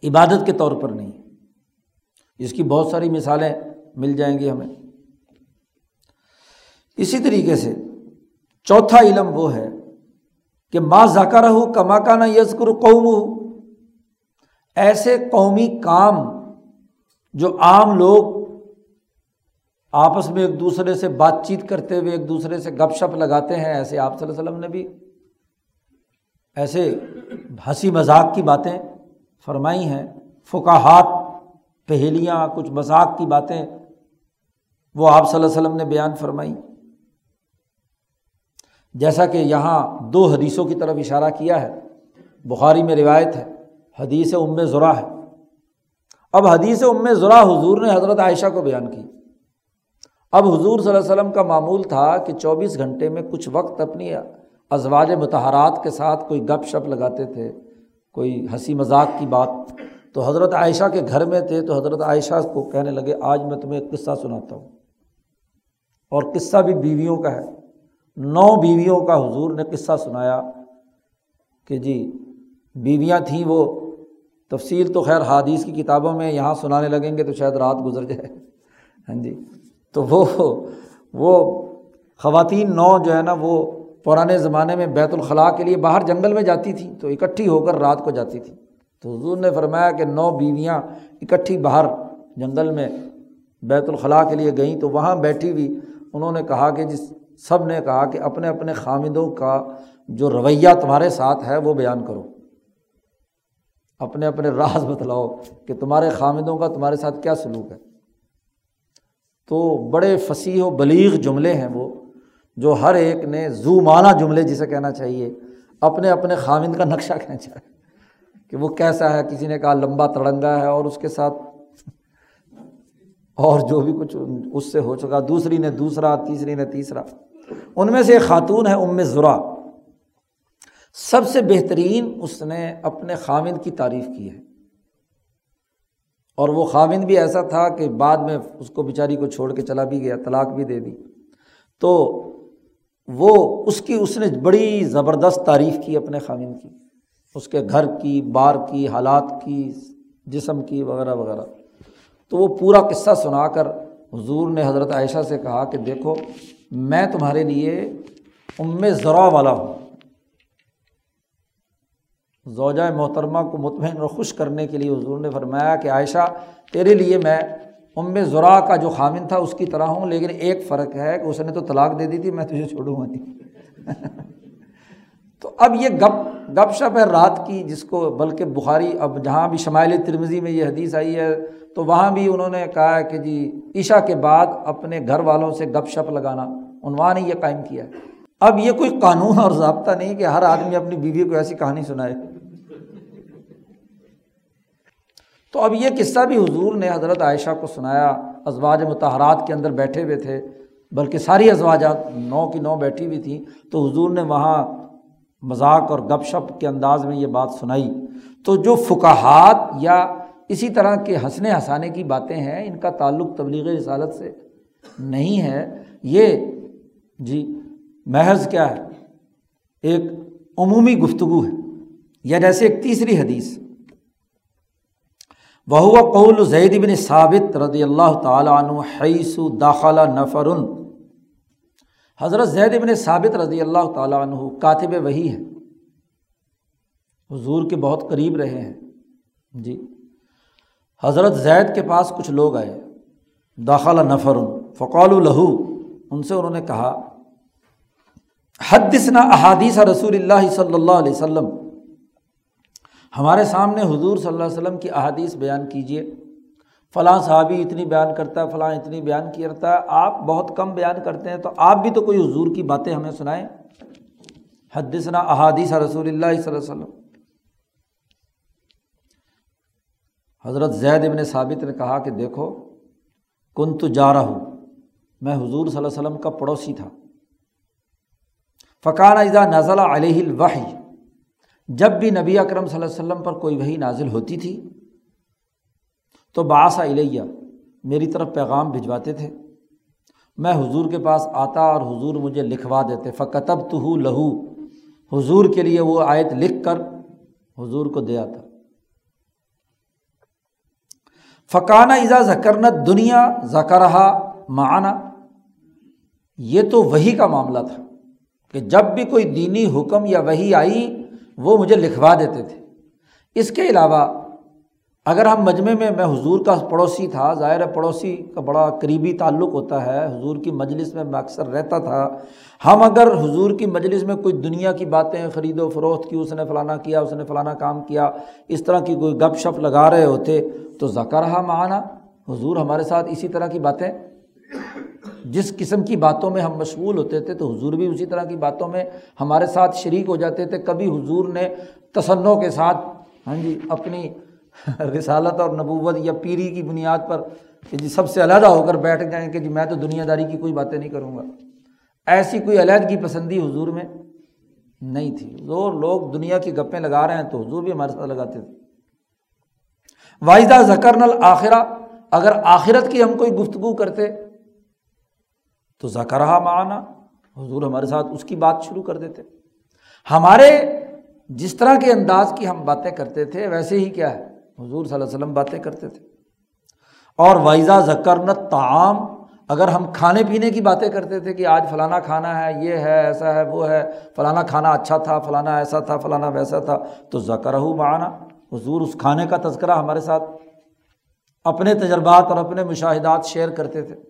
عبادت کے طور پر نہیں۔ اس کی بہت ساری مثالیں مل جائیں گی ہمیں۔ اسی طریقے سے چوتھا علم وہ ہے کہ ماں ذاکر ہو کما کا نہ یزکر قوم ہو ایسے قومی کام جو عام لوگ آپس میں ایک دوسرے سے بات چیت کرتے ہوئے ایک دوسرے سے گپ شپ لگاتے ہیں، ایسے آپ صلی اللہ علیہ وسلم نے بھی ایسے ہنسی مذاق کی باتیں فرمائی ہیں فکاہات پہیلیاں، کچھ مذاق کی باتیں وہ آپ صلی اللہ علیہ وسلم نے بیان فرمائی۔ جیسا کہ یہاں دو حدیثوں کی طرف اشارہ کیا ہے، بخاری میں روایت ہے، حدیث ام ذرا ہے۔ اب حدیث ام ذرا حضور نے حضرت عائشہ کو بیان کی۔ اب حضور صلی اللہ علیہ وسلم کا معمول تھا کہ چوبیس گھنٹے میں کچھ وقت اپنی ازواج متحرات کے ساتھ کوئی گپ شپ لگاتے تھے، کوئی ہنسی مذاق کی بات۔ تو حضرت عائشہ کے گھر میں تھے تو حضرت عائشہ کو کہنے لگے، آج میں تمہیں ایک قصہ سناتا ہوں۔ اور قصہ بھی بیویوں کا ہے۔ نو بیویوں کا حضور نے قصہ سنایا کہ جی بیویاں تھیں وہ۔ تفصیل تو خیر حادیث کی کتابوں میں یہاں سنانے لگیں گے تو شاید رات گزر جائے۔ ہاں جی۔ تو وہ وہ خواتین نو جو ہے نا وہ پرانے زمانے میں بیت الخلاء کے لیے باہر جنگل میں جاتی تھیں، تو اکٹھی ہو کر رات کو جاتی تھیں۔ تو حضور نے فرمایا کہ نو بیویاں اکٹھی باہر جنگل میں بیت الخلاء کے لیے گئیں، تو وہاں بیٹھی ہوئی انہوں نے کہا کہ جس سب نے کہا کہ اپنے اپنے خامدوں کا جو رویہ تمہارے ساتھ ہے وہ بیان کرو۔ اپنے اپنے راز بتلاؤ کہ تمہارے خامدوں کا تمہارے ساتھ کیا سلوک ہے۔ تو بڑے فصیح و بلیغ جملے ہیں وہ، جو ہر ایک نے زو معنی جملے جسے کہنا چاہیے، اپنے اپنے خامند کا نقشہ کھینچا ہے کہ وہ کیسا ہے، کسی نے کہا لمبا تڑنگا ہے اور اس کے ساتھ اور جو بھی کچھ اس سے ہو چکا، دوسری نے دوسرا، تیسری نے تیسرا۔ ان میں سے ایک خاتون ہے، ام ذرا سب سے بہترین اس نے اپنے خامد کی تعریف کی ہے۔ اور وہ خامد بھی ایسا تھا کہ بعد میں اس کو بیچاری کو چھوڑ کے چلا بھی گیا، طلاق بھی دے دی۔ تو وہ اس کی، اس نے بڑی زبردست تعریف کی اپنے خامد کی، اس کے گھر کی، بار کی، حالات کی، جسم کی، وغیرہ وغیرہ۔ تو وہ پورا قصہ سنا کر حضور نے حضرت عائشہ سے کہا کہ دیکھو، میں تمہارے لیے ام ذرا والا ہوں۔ زوجہ محترمہ کو مطمئن اور خوش کرنے کے لیے حضور نے فرمایا کہ عائشہ، تیرے لیے میں ام ذرا کا جو خامن تھا اس کی طرح ہوں، لیکن ایک فرق ہے کہ اس نے تو طلاق دے دی تھی، میں تجھے چھوڑوں گا نہیں۔ تو اب یہ گپ گپ شپ ہے رات کی، جس کو بلکہ بخاری، اب جہاں بھی شمائل ترمزی میں یہ حدیث آئی ہے، تو وہاں بھی انہوں نے کہا کہ جی عشاء کے بعد اپنے گھر والوں سے گپ شپ لگانا عنوان ہی یہ قائم کیا ہے۔ اب یہ کوئی قانون اور ضابطہ نہیں کہ ہر آدمی اپنی بیوی کو ایسی کہانی سنائے۔ تو اب یہ قصہ بھی حضور نے حضرت عائشہ کو سنایا، ازواج متحرات کے اندر بیٹھے ہوئے تھے، بلکہ ساری ازواجات نو کی نو بیٹھی ہوئی تھیں۔ تو حضور نے وہاں مذاق اور گپ شپ کے انداز میں یہ بات سنائی۔ تو جو فکاہات یا اسی طرح کے ہنسنے ہنسانے کی باتیں ہیں، ان کا تعلق تبلیغ رسالت سے نہیں ہے۔ یہ جی محض کیا ہے؟ ایک عمومی گفتگو ہے، یا جیسے ایک تیسری حدیث۔ وہ قول زید بن ثابت رضی اللہ تعالیٰ عنہ حیث داخلہ نفر. حضرت زید بن ثابت رضی اللہ تعالیٰ عنہ کاتب وہی ہے حضور کے بہت قریب رہے ہیں. جی. حضرت زید کے پاس کچھ لوگ آئے. داخلہ نفر. فقول الہو ان سے انہوں نے کہا، حدثنا احادیث رسول اللہ صلی اللہ علیہ وسلم. ہمارے سامنے حضور صلی اللہ علیہ وسلم کی احادیث بیان کیجیے فلاں صحابی اتنی بیان کرتا ہے فلاں اتنی بیان کرتا ہے آپ بہت کم بیان کرتے ہیں، تو آپ بھی تو کوئی حضور کی باتیں ہمیں سنائیں۔ حدثنا احادیث رسول اللہ صلی اللہ علیہ وسلم۔ حضرت زید ابن ثابت نے کہا کہ دیکھو کن تو جا رہا ہوں میں حضور صلی اللہ علیہ وسلم کا پڑوسی تھا۔ فقان اذا نزل علیہ الوحی۔ جب بھی نبی اکرم صلی اللہ علیہ وسلم پر کوئی وہی نازل ہوتی تھی، تو باسا الیہ، میری طرف پیغام بھجواتے تھے۔ میں حضور کے پاس آتا اور حضور مجھے لکھوا دیتے فقتب تو لہو حضور کے لیے وہ آیت لکھ کر حضور کو دے آتا فقانہ ازا ذکرنت دنیا ذکرہ معانہ یہ تو وہی کا معاملہ تھا کہ جب بھی کوئی دینی حکم یا وہی آئی وہ مجھے لکھوا دیتے تھے۔ اس کے علاوہ اگر ہم مجمع میں میں حضور کا پڑوسی تھا، ظاہر پڑوسی کا بڑا قریبی تعلق ہوتا ہے، حضور کی مجلس میں میں اکثر رہتا تھا۔ ہم اگر حضور کی مجلس میں کوئی دنیا کی باتیں خرید و فروخت کی، اس نے فلانا کیا، اس نے فلانا کام کیا، اس طرح کی کوئی گپ شپ لگا رہے ہوتے، تو ذکر رہا معنی حضور ہمارے ساتھ اسی طرح کی باتیں جس قسم کی باتوں میں ہم مشغول ہوتے تھے تو حضور بھی اسی طرح کی باتوں میں ہمارے ساتھ شریک ہو جاتے تھے۔ کبھی حضور نے تصنع کے ساتھ ہاں جی اپنی رسالت اور نبوت یا پیری کی بنیاد پر کہ جی سب سے علیحدہ ہو کر بیٹھ جائیں کہ جی میں تو دنیا داری کی کوئی باتیں نہیں کروں گا۔ ایسی کوئی علیحدگی پسندی حضور میں نہیں تھی۔ زور لوگ دنیا کی گپیں لگا رہے ہیں تو حضور بھی ہمارے ساتھ لگاتے تھے۔ واحدہ ذکر نل آخرہ اگر آخرت کی ہم کوئی گفتگو کرتے تو ذکرہ معنی حضور ہمارے ساتھ اس کی بات شروع کر دیتے۔ ہمارے جس طرح کے انداز کی ہم باتیں کرتے تھے، ویسے ہی کیا ہے؟ حضور صلی اللہ علیہ وسلم باتیں کرتے تھے۔ اور وائزہ ذکرنت تعام اگر ہم کھانے پینے کی باتیں کرتے تھے کہ آج فلانا کھانا ہے، یہ ہے، ایسا ہے، وہ ہے، فلانا کھانا اچھا تھا، فلانا ایسا تھا، فلانا ویسا تھا، تو ذکر معنی حضور اس کھانے کا تذکرہ ہمارے ساتھ اپنے تجربات اور اپنے مشاہدات شیئر کرتے تھے۔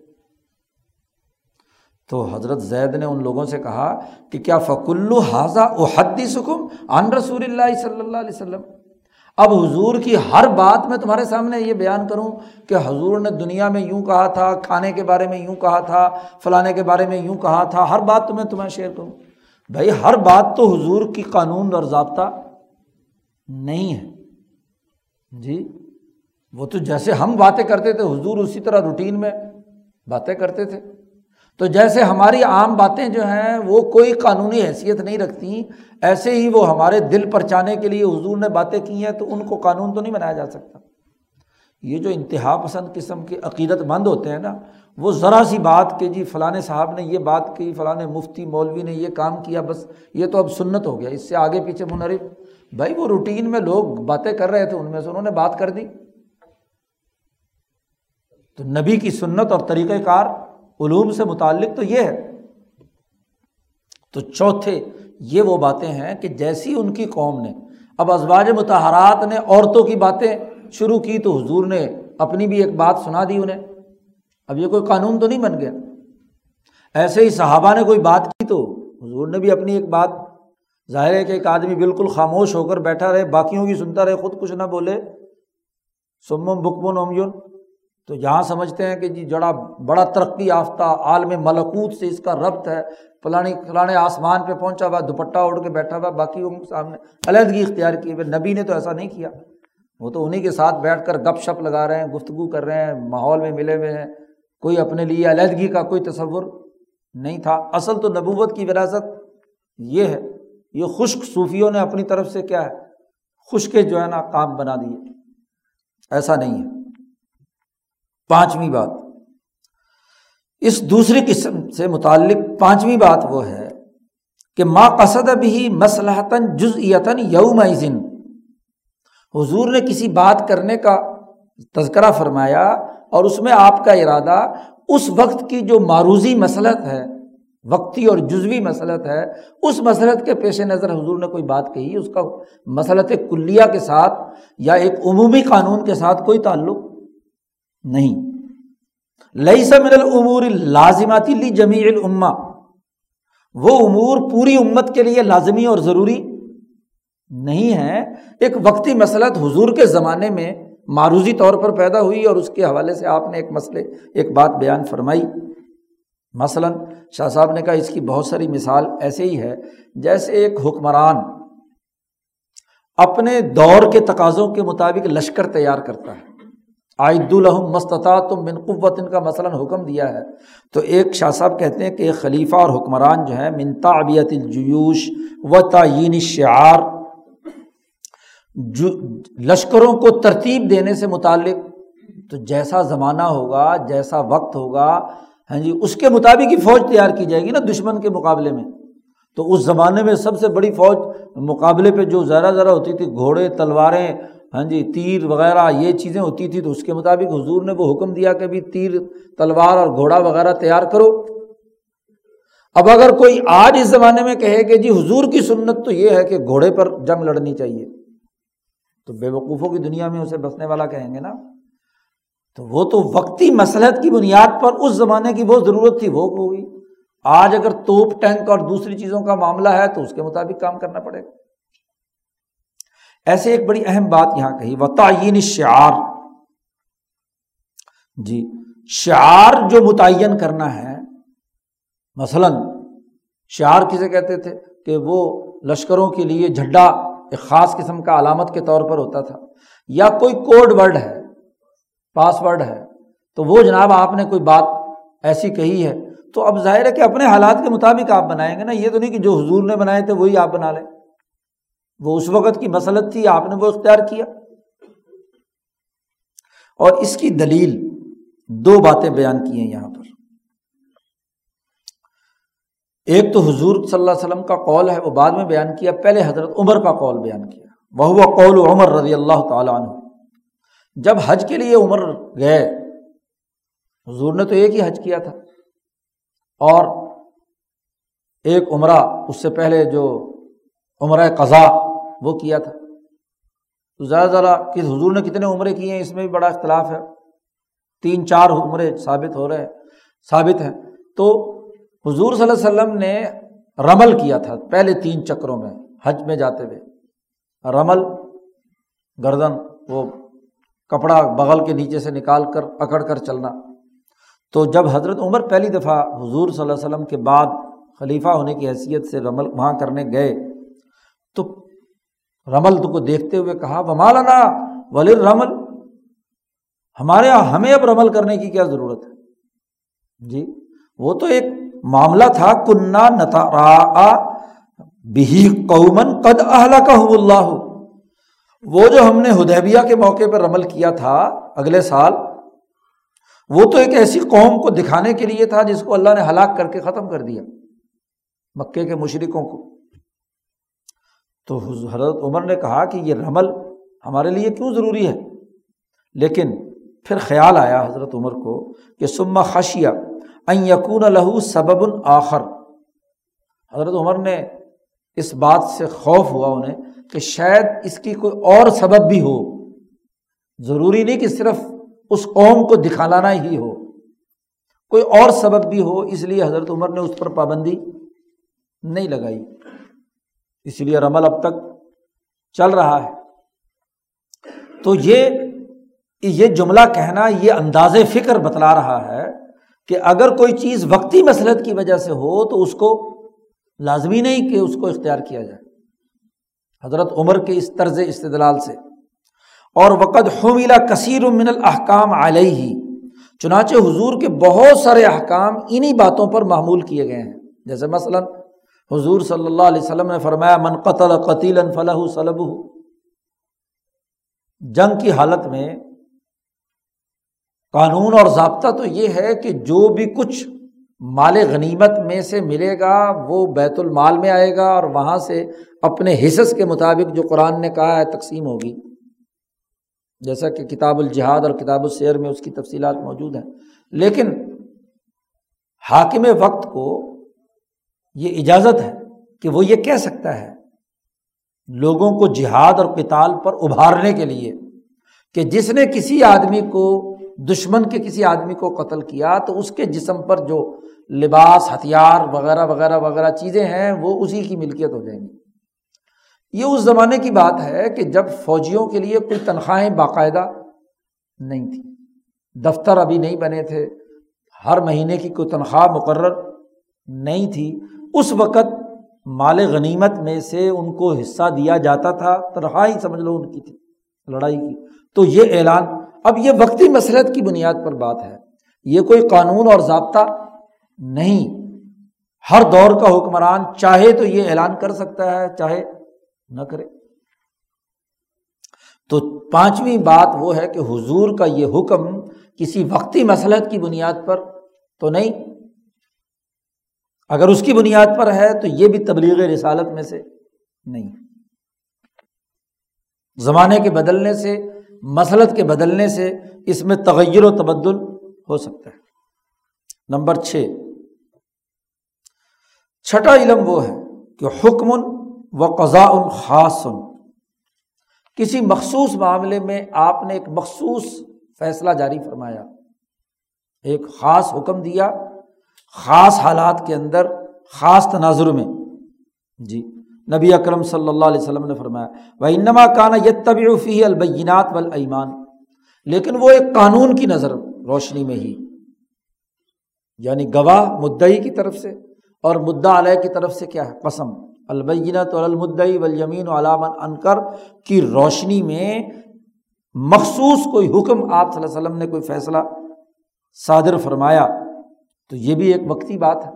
تو حضرت زید نے ان لوگوں سے کہا کہ کیا فکل حاضہ او حدی سکم ان رسول اللہ صلی اللہ علیہ وسلم؟ اب حضور کی ہر بات میں تمہارے سامنے یہ بیان کروں کہ حضور نے دنیا میں یوں کہا تھا، کھانے کے بارے میں یوں کہا تھا، فلانے کے بارے میں یوں کہا تھا، ہر بات تو میں تمہیں شیئر کروں۔ بھائی، ہر بات تو حضور کی قانون اور ضابطہ نہیں ہے۔ جی وہ تو جیسے ہم باتیں کرتے تھے، حضور اسی طرح روٹین میں باتیں کرتے تھے۔ تو جیسے ہماری عام باتیں جو ہیں وہ کوئی قانونی حیثیت نہیں رکھتی، ایسے ہی وہ ہمارے دل پر چانے کے لیے حضور نے باتیں کی ہیں تو ان کو قانون تو نہیں بنایا جا سکتا۔ یہ جو انتہا پسند قسم کے عقیدت مند ہوتے ہیں نا، وہ ذرا سی بات کہ جی فلاں صاحب نے یہ بات کی، فلاں مفتی مولوی نے یہ کام کیا، بس یہ تو اب سنت ہو گیا، اس سے آگے پیچھے منرف بھائی وہ روٹین میں لوگ باتیں کر رہے تھے، ان میں سے انہوں نے بات کر دی۔ تو نبی کی سنت اور طریقۂ کار علوم سے متعلق تو یہ ہے۔ تو چوتھے یہ وہ باتیں ہیں کہ جیسی ان کی قوم نے اب ازواج متحرات نے عورتوں کی باتیں شروع کی تو حضور نے اپنی بھی ایک بات سنا دی انہیں۔ اب یہ کوئی قانون تو نہیں بن گیا۔ ایسے ہی صحابہ نے کوئی بات کی تو حضور نے بھی اپنی ایک بات۔ ظاہر ہے کہ ایک آدمی بالکل خاموش ہو کر بیٹھا رہے، باقیوں کی سنتا رہے، خود کچھ نہ بولے۔ سمم بکمن امجن تو یہاں سمجھتے ہیں کہ جی جڑا بڑا ترقی یافتہ عالم ملکوت سے اس کا ربط ہے، فلانی فلانے آسمان پہ پہنچا ہوا، دوپٹہ اڑ کے بیٹھا ہوا، باقی ان کے سامنے علیحدگی اختیار کی ہوئے نبی نے تو ایسا نہیں کیا۔ وہ تو انہیں کے ساتھ بیٹھ کر گپ شپ لگا رہے ہیں، گفتگو کر رہے ہیں، ماحول میں ملے ہوئے ہیں۔ کوئی اپنے لیے علیحدگی کا کوئی تصور نہیں تھا۔ اصل تو نبوت کی وراثت یہ ہے، یہ خشک صوفیوں نے اپنی طرف سے کیا ہے خشک جو ہے نا کام بنا دیے۔ ایسا نہیں ہے۔ پانچویں بات۔ اس دوسری قسم سے متعلق پانچویں بات وہ ہے کہ ماں قصد بھی مسلحتاً جز یتن یوم حضور نے کسی بات کرنے کا تذکرہ فرمایا اور اس میں آپ کا ارادہ اس وقت کی جو معروضی مسلط ہے، وقتی اور جزوی مسلط ہے، اس مسلط کے پیش نظر حضور نے کوئی بات کہی، اس کا مسلط کلیہ کے ساتھ یا ایک عمومی قانون کے ساتھ کوئی تعلق؟ نہیں۔ لئی سمر العمور لازماتی لی جمی الما وہ امور پوری امت کے لیے لازمی اور ضروری نہیں ہے ایک وقتی مسلط حضور کے زمانے میں معروضی طور پر پیدا ہوئی اور اس کے حوالے سے آپ نے ایک مسئلے، ایک بات بیان فرمائی۔ مثلاً شاہ صاحب نے کہا اس کی بہت ساری مثال ایسے ہی ہے، جیسے ایک حکمران اپنے دور کے تقاضوں کے مطابق لشکر تیار کرتا ہے۔ عائد الحم مستطا تم من قوت ان کا مثلاً حکم دیا ہے۔ تو ایک شاہ صاحب کہتے ہیں کہ ایک خلیفہ اور حکمران جو ہے منتا ابیت الجیوش و تعین شعار جو لشکروں کو ترتیب دینے سے متعلق۔ تو جیسا زمانہ ہوگا، جیسا وقت ہوگا ہاں جی اس کے مطابق ہی فوج تیار کی جائے گی نا دشمن کے مقابلے میں۔ تو اس زمانے میں سب سے بڑی فوج مقابلے پہ جو ذرا ذرا ہوتی تھی، گھوڑے، تلواریں ہاں جی تیر وغیرہ، یہ چیزیں ہوتی تھی تو اس کے مطابق حضور نے وہ حکم دیا کہ بھی تیر، تلوار اور گھوڑا وغیرہ تیار کرو۔ اب اگر کوئی آج اس زمانے میں کہے کہ جی حضور کی سنت تو یہ ہے کہ گھوڑے پر جنگ لڑنی چاہیے۔ تو بے وقوفوں کی دنیا میں اسے بسنے والا کہیں گے نا۔ تو وہ تو وقتی مسلحت کی بنیاد پر اس زمانے کی بہت ضرورت تھی، وہ ہوگی۔ آج اگر توپ، ٹینک اور دوسری چیزوں کا معاملہ ہے تو اس کے مطابق کام کرنا پڑے گا۔ ایسے ایک بڑی اہم بات یہاں کہی و تعین شعار جی شعار جو متعین کرنا ہے، مثلاً شعار کسے کہتے تھے؟ کہ وہ لشکروں کے لیے جھڈا ایک خاص قسم کا علامت کے طور پر ہوتا تھا۔ یا کوئی کوڈ ورڈ ہے، پاس ورڈ ہے، تو وہ جناب آپ نے کوئی بات ایسی کہی ہے، تو اب ظاہر ہے کہ اپنے حالات کے مطابق آپ بنائیں گے نا۔ یہ تو نہیں کہ جو حضور نے بنائے تھے، وہی آپ بنا لیں۔ وہ اس وقت کی مسلط تھی، آپ نے وہ اختیار کیا۔ اور اس کی دلیل دو باتیں بیان کی ہیں یہاں پر۔ ایک تو حضور صلی اللہ علیہ وسلم کا قول ہے، وہ بعد میں بیان کیا، پہلے حضرت عمر کا قول بیان کیا۔ وہ قول عمر رضی اللہ تعالیٰ عنہ۔ جب حج کے لیے عمر گئے، حضور نے تو ایک ہی حج کیا تھا۔ اور ایک عمرہ، اس سے پہلے جو عمرہ قضا وہ کیا تھا؟ تو زیادہ ذرا کہ حضور نے کتنے عمرے کیے ہیں؟ اس میں بھی بڑا اختلاف ہے۔ تین چار عمرے ثابت ہو رہے ہیں، ثابت ہیں۔ تو حضور صلی اللہ علیہ وسلم نے رمل کیا تھا پہلے تین چکروں میں، حج میں جاتے ہوئے۔ رمل، گردن، وہ کپڑا بغل کے نیچے سے نکال کر، پکڑ کر چلنا۔ تو جب حضرت عمر پہلی دفعہ حضور صلی اللہ علیہ وسلم کے بعد خلیفہ ہونے کی حیثیت سے رمل وہاں کرنے گئے، تو رمل کو دیکھتے ہوئے کہا وہ مالانا ولی رمل ہمارے یہاں ہمیں اب رمل کرنے کی کیا ضرورت ہے؟ جی وہ تو ایک معاملہ تھا۔ کنہ نتا بھی قومن قد اہلا کہ اللہ وہ جو ہم نے ہدیبیہ کے موقع پر عمل کیا تھا اگلے سال، وہ تو ایک ایسی قوم کو دکھانے کے لیے تھا جس کو اللہ نے ہلاک کر کے ختم کر دیا، مکے کے مشرقوں کو۔ تو حضرت عمر نے کہا کہ یہ رمل ہمارے لیے کیوں ضروری ہے؟ لیکن پھر خیال آیا حضرت عمر کو کہ سما خشیہ یقون لہو سبب آخر۔ حضرت عمر نے اس بات سے خوف ہوا انہیں کہ شاید اس کی کوئی اور سبب بھی ہو۔ ضروری نہیں کہ صرف اس قوم کو دکھانا ہی ہو۔ کوئی اور سبب بھی ہو، اس لیے حضرت عمر نے اس پر پابندی نہیں لگائی۔ اس لیے رمل اب تک چل رہا ہے۔ تو یہ یہ جملہ کہنا، یہ انداز فکر بتلا رہا ہے کہ اگر کوئی چیز وقتی مسلط کی وجہ سے ہو تو اس کو لازمی نہیں کہ اس کو اختیار کیا جائے۔ حضرت عمر کے اس طرز استدلال سے۔ اور وقت حمیلا کثیر من الحکام علیہ۔ ہی چنانچہ حضور کے بہت سارے احکام انہیں باتوں پر معمول کیے گئے ہیں۔ جیسے مثلاً حضور صلی اللہ علیہ وسلم نے فرمایا، من قتل قتیل فلاح صلب جنگ کی حالت میں قانون اور ضابطہ تو یہ ہے کہ جو بھی کچھ مال غنیمت میں سے ملے گا وہ بیت المال میں آئے گا اور وہاں سے اپنے حصص کے مطابق جو قرآن نے کہا ہے تقسیم ہوگی۔ جیسا کہ کتاب الجہاد اور کتاب السیر میں اس کی تفصیلات موجود ہیں۔ لیکن حاکم وقت کو یہ اجازت ہے کہ وہ یہ کہہ سکتا ہے لوگوں کو جہاد اور کتال پر ابھارنے کے لیے کہ جس نے کسی آدمی کو دشمن کے کسی آدمی کو قتل کیا تو اس کے جسم پر جو لباس، ہتھیار وغیرہ وغیرہ وغیرہ چیزیں ہیں وہ اسی کی ملکیت ہو جائیں گی۔ یہ اس زمانے کی بات ہے کہ جب فوجیوں کے لیے کوئی تنخواہیں باقاعدہ نہیں تھی دفتر ابھی نہیں بنے تھے، ہر مہینے کی کوئی تنخواہ مقرر نہیں تھی اس وقت مال غنیمت میں سے ان کو حصہ دیا جاتا تھا تنخواہ سمجھ لو ان کی تھی، لڑائی کی۔ تو یہ اعلان اب یہ وقتی مسلط کی بنیاد پر بات ہے۔ یہ کوئی قانون اور ضابطہ نہیں۔ ہر دور کا حکمران چاہے تو یہ اعلان کر سکتا ہے، چاہے نہ کرے۔ تو پانچویں بات وہ ہے کہ حضور کا یہ حکم کسی وقتی مسلحت کی بنیاد پر تو نہیں اگر اس کی بنیاد پر ہے تو یہ بھی تبلیغ رسالت میں سے نہیں۔ زمانے کے بدلنے سے، مسلط کے بدلنے سے اس میں تغیر و تبدل ہو سکتا ہے۔ نمبر چھ۔ چھٹا علم وہ ہے کہ حکم و قضاء خاص۔ کسی مخصوص معاملے میں آپ نے ایک مخصوص فیصلہ جاری فرمایا، ایک خاص حکم دیا خاص حالات کے اندر، خاص تناظر میں۔ جی نبی اکرم صلی اللہ علیہ وسلم نے فرمایا وہ انما کانا یہ طبی فی البینات والایمان لیکن وہ ایک قانون کی نظر روشنی میں ہی یعنی گواہ مدعی کی طرف سے اور مدعا علیہ کی طرف سے کیا ہے؟ قسم۔ البینت المدعی والیمین علامن انکر کی روشنی میں مخصوص کوئی حکم آپ صلی اللہ علیہ وسلم نے کوئی فیصلہ صادر فرمایا۔ تو یہ بھی ایک وقتی بات ہے۔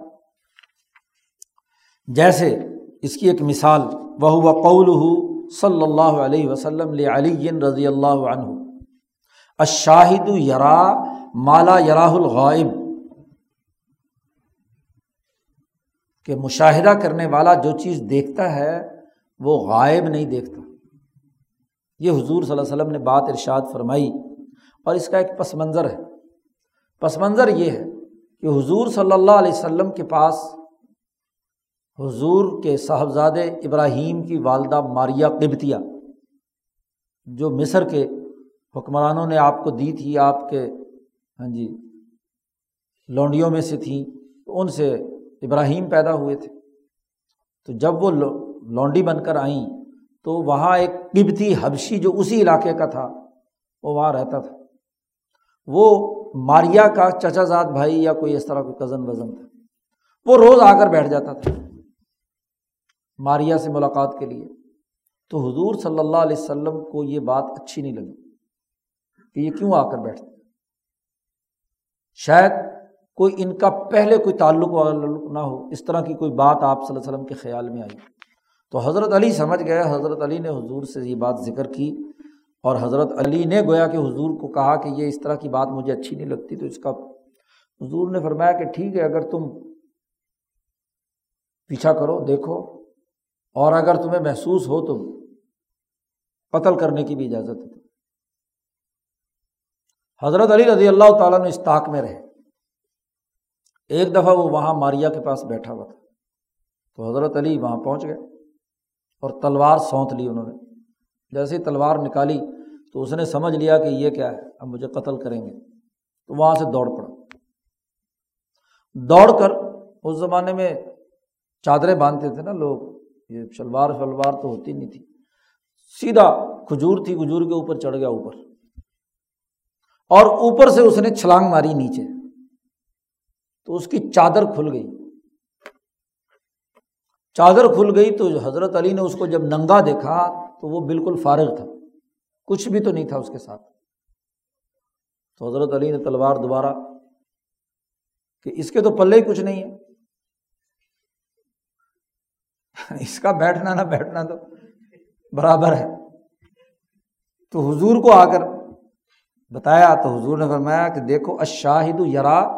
جیسے اس کی ایک مثال وہ قول صلی اللہ علیہ وسلم علی رضی اللہ عنہ اشاہد یرا مالا یراہ الغائب۔ کہ مشاہدہ کرنے والا جو چیز دیکھتا ہے، وہ غائب نہیں دیکھتا۔ یہ حضور صلی اللہ علیہ وسلم نے بات ارشاد فرمائی اور اس کا ایک پس منظر ہے۔ پس منظر یہ ہے کہ حضور صلی اللہ علیہ وسلم کے پاس حضور کے صاحبزاد ابراہیم کی والدہ ماریا قبتیہ جو مصر کے حکمرانوں نے آپ کو دی تھی، آپ کے ہاں جی لونڈیوں میں سے تھیں تو ان سے ابراہیم پیدا ہوئے تھے۔ تو جب وہ لونڈی بن کر آئیں، تو وہاں ایک قبتی حبشی جو اسی علاقے کا تھا، وہ وہاں رہتا تھا۔ وہ ماریا کا چچا زاد بھائی یا کوئی اس طرح کوئی کزن وزن تھا۔ وہ روز آ کر بیٹھ جاتا تھا۔ ماریا سے ملاقات کے لیے۔ تو حضور صلی اللہ علیہ وسلم کو یہ بات اچھی نہیں لگی کہ یہ کیوں آ کر بیٹھتے شاید کوئی ان کا پہلے کوئی تعلق نہ ہو، اس طرح کی کوئی بات آپ صلی اللہ علیہ وسلم کے خیال میں آئی۔ تو حضرت علی سمجھ گئے، حضرت علی نے حضور سے یہ بات ذکر کی۔ اور حضرت علی نے گویا کہ حضور کو کہا کہ یہ اس طرح کی بات مجھے اچھی نہیں لگتی، تو اس کا حضور نے فرمایا کہ ٹھیک ہے، اگر تم پیچھا کرو، دیکھو، اور اگر تمہیں محسوس ہو تو قتل کرنے کی بھی اجازت ہے۔ حضرت علی رضی اللہ تعالیٰ نے اس طاق میں رہے۔ ایک دفعہ وہ وہاں ماریا کے پاس بیٹھا ہوا تھا۔ تو حضرت علی وہاں پہنچ گئے اور تلوار سونت لی انہوں نے۔ جیسے ہی تلوار نکالی تو اس نے سمجھ لیا کہ یہ کیا ہے، اب مجھے قتل کریں گے۔ تو وہاں سے دوڑ پڑا۔ دوڑ کر اس زمانے میں چادریں باندھتے تھے نا لوگ۔ یہ شلوار شلوار تو ہوتی نہیں تھی۔ سیدھا کھجور تھی، کھجور کے اوپر چڑھ گیا اوپر۔ اور اوپر سے اس نے چھلانگ ماری نیچے۔ تو اس کی چادر کھل گئی۔ چادر کھل گئی تو حضرت علی نے اس کو جب ننگا دیکھا تو وہ بالکل فارغ تھا۔ کچھ بھی تو نہیں تھا اس کے ساتھ۔ تو حضرت علی نے تلوار دوبارہ کہ اس کے تو پلے ہی کچھ نہیں ہے۔ اس کا بیٹھنا نہ بیٹھنا تو برابر ہے۔ تو حضور کو آ کر بتایا تو حضور نے فرمایا کہ دیکھو اشاہد یرا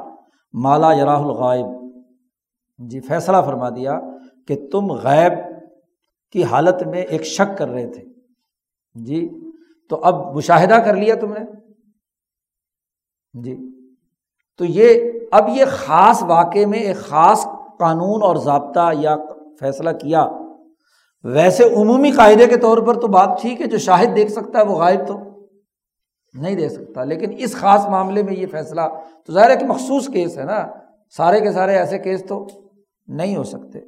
مالا یراہ الغائب۔ جی فیصلہ فرما دیا کہ تم غیب کی حالت میں ایک شک کر رہے تھے۔ جی تو اب مشاہدہ کر لیا تم نے؟ جی۔ تو یہ، اب یہ خاص واقعے میں ایک خاص قانون اور ضابطہ یا فیصلہ کیا۔ ویسے عمومی قاعدے کے طور پر تو بات ٹھیک ہے، جو شاہد دیکھ سکتا ہے وہ غائب تو نہیں دے سکتا۔ لیکن اس خاص معاملے میں یہ فیصلہ، تو ظاہر ہے کہ مخصوص کیس ہے نا۔ سارے کے سارے ایسے کیس تو نہیں ہو سکتے۔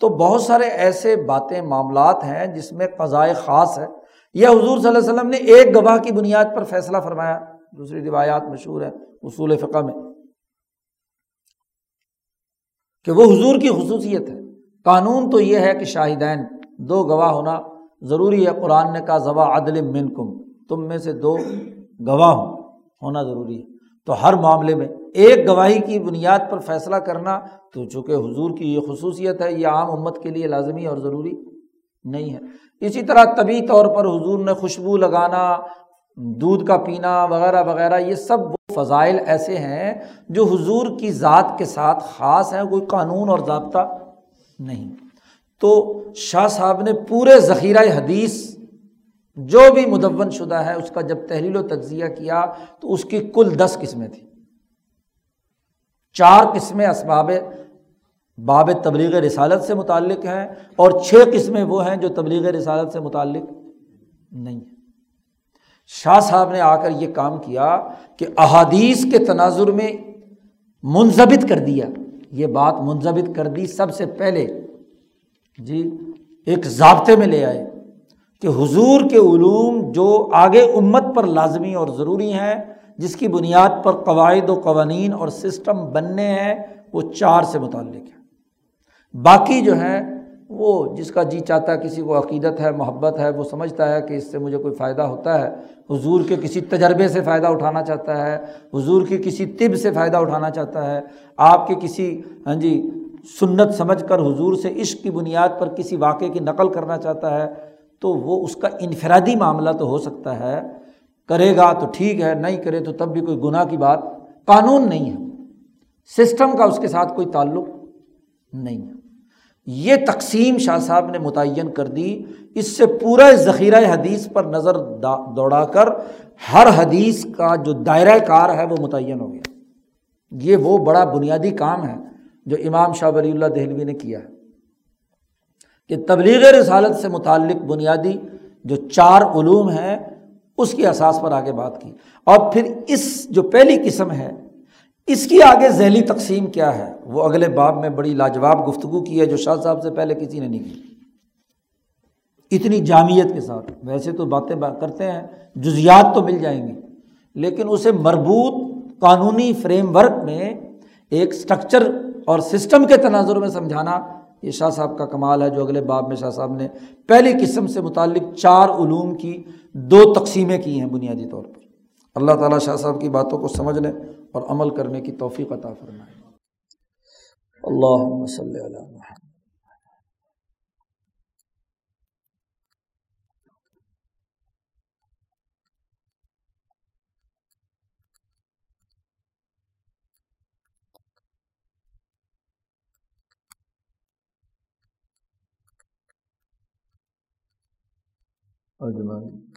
تو بہت سارے ایسے باتیں، معاملات ہیں جس میں قضائے خاص ہے۔ یا حضور صلی اللہ علیہ وسلم نے ایک گواہ کی بنیاد پر فیصلہ فرمایا، دوسری روایات مشہور ہے اصول فقہ میں، کہ وہ حضور کی خصوصیت ہے۔ قانون تو یہ ہے کہ شاہدین، دو گواہ ہونا ضروری ہے۔ قرآن نے کہا ضوا عدل من کم تم میں سے دو گواہ ہونا ضروری ہے۔ تو ہر معاملے میں ایک گواہی کی بنیاد پر فیصلہ کرنا تو چونکہ حضور کی یہ خصوصیت ہے، یہ عام امت کے لیے لازمی اور ضروری نہیں ہے۔ اسی طرح طبی طور پر حضور نے خوشبو لگانا، دودھ کا پینا وغیرہ وغیرہ، یہ سب فضائل ایسے ہیں جو حضور کی ذات کے ساتھ خاص ہیں، کوئی قانون اور ضابطہ نہیں۔ تو شاہ صاحب نے پورے ذخیرہ حدیث، جو بھی مدون شدہ ہے، اس کا جب تحلیل و تجزیہ کیا تو اس کی کل دس قسمیں تھیں۔ چار قسمیں اسباب باب تبلیغ رسالت سے متعلق ہیں اور چھ قسمیں وہ ہیں جو تبلیغ رسالت سے متعلق نہیں ہیں۔ شاہ صاحب نے آ کر یہ کام کیا کہ احادیث کے تناظر میں منظمت کر دیا۔ یہ بات منظمت کر دی سب سے پہلے۔ جی ایک ضابطے میں لے آئے کہ حضور کے علوم جو آگے امت پر لازمی اور ضروری ہیں، جس کی بنیاد پر قواعد و قوانین اور سسٹم بننے ہیں، وہ چار سے متعلق ہیں۔ باقی جو ہیں، وہ جس کا جی چاہتا ہے، کسی کو عقیدت ہے، محبت ہے، وہ سمجھتا ہے کہ اس سے مجھے کوئی فائدہ ہوتا ہے۔ حضور کے کسی تجربے سے فائدہ اٹھانا چاہتا ہے، حضور کی کسی طب سے فائدہ اٹھانا چاہتا ہے۔ آپ کے کسی ہاں جی سنت سمجھ کر حضور سے عشق کی بنیاد پر کسی واقعے کی نقل کرنا چاہتا ہے، تو وہ اس کا انفرادی معاملہ تو ہو سکتا ہے۔ کرے گا تو ٹھیک ہے، نہیں کرے تو تب بھی کوئی گناہ کی بات قانون نہیں ہے۔ سسٹم کا اس کے ساتھ کوئی تعلق نہیں ہے۔ یہ تقسیم شاہ صاحب نے متعین کر دی۔ اس سے پورا ذخیرہ حدیث پر نظر دوڑا کر، ہر حدیث کا جو دائرۂ کار ہے وہ متعین ہو گیا۔ یہ وہ بڑا بنیادی کام ہے جو امام شاہ ولی اللہ دہلوی نے کیا ہے۔ کہ تبلیغ رسالت سے متعلق بنیادی جو چار علوم ہیں، اس کی اساس پر آگے بات کی۔ اور پھر اس جو پہلی قسم ہے اس کی آگے ذیلی تقسیم کیا ہے؟ وہ اگلے باب میں بڑی لاجواب گفتگو کی ہے جو شاہ صاحب سے پہلے کسی نے نہیں کی۔ اتنی جامعت کے ساتھ۔ ویسے تو باتیں کرتے ہیں، جزیات تو مل جائیں گی، لیکن اسے مربوط قانونی فریم ورک میں ایک اسٹرکچر اور سسٹم کے تناظر میں سمجھانا یہ شاہ صاحب کا کمال ہے، جو اگلے باب میں شاہ صاحب نے پہلی قسم سے متعلق چار علوم کی دو تقسیمیں کی ہیں بنیادی طور پر۔ اللہ تعالیٰ شاہ صاحب کی باتوں کو سمجھنے اور عمل کرنے کی توفیق عطا فرمائے۔ اللہ محمد۔ اجمعین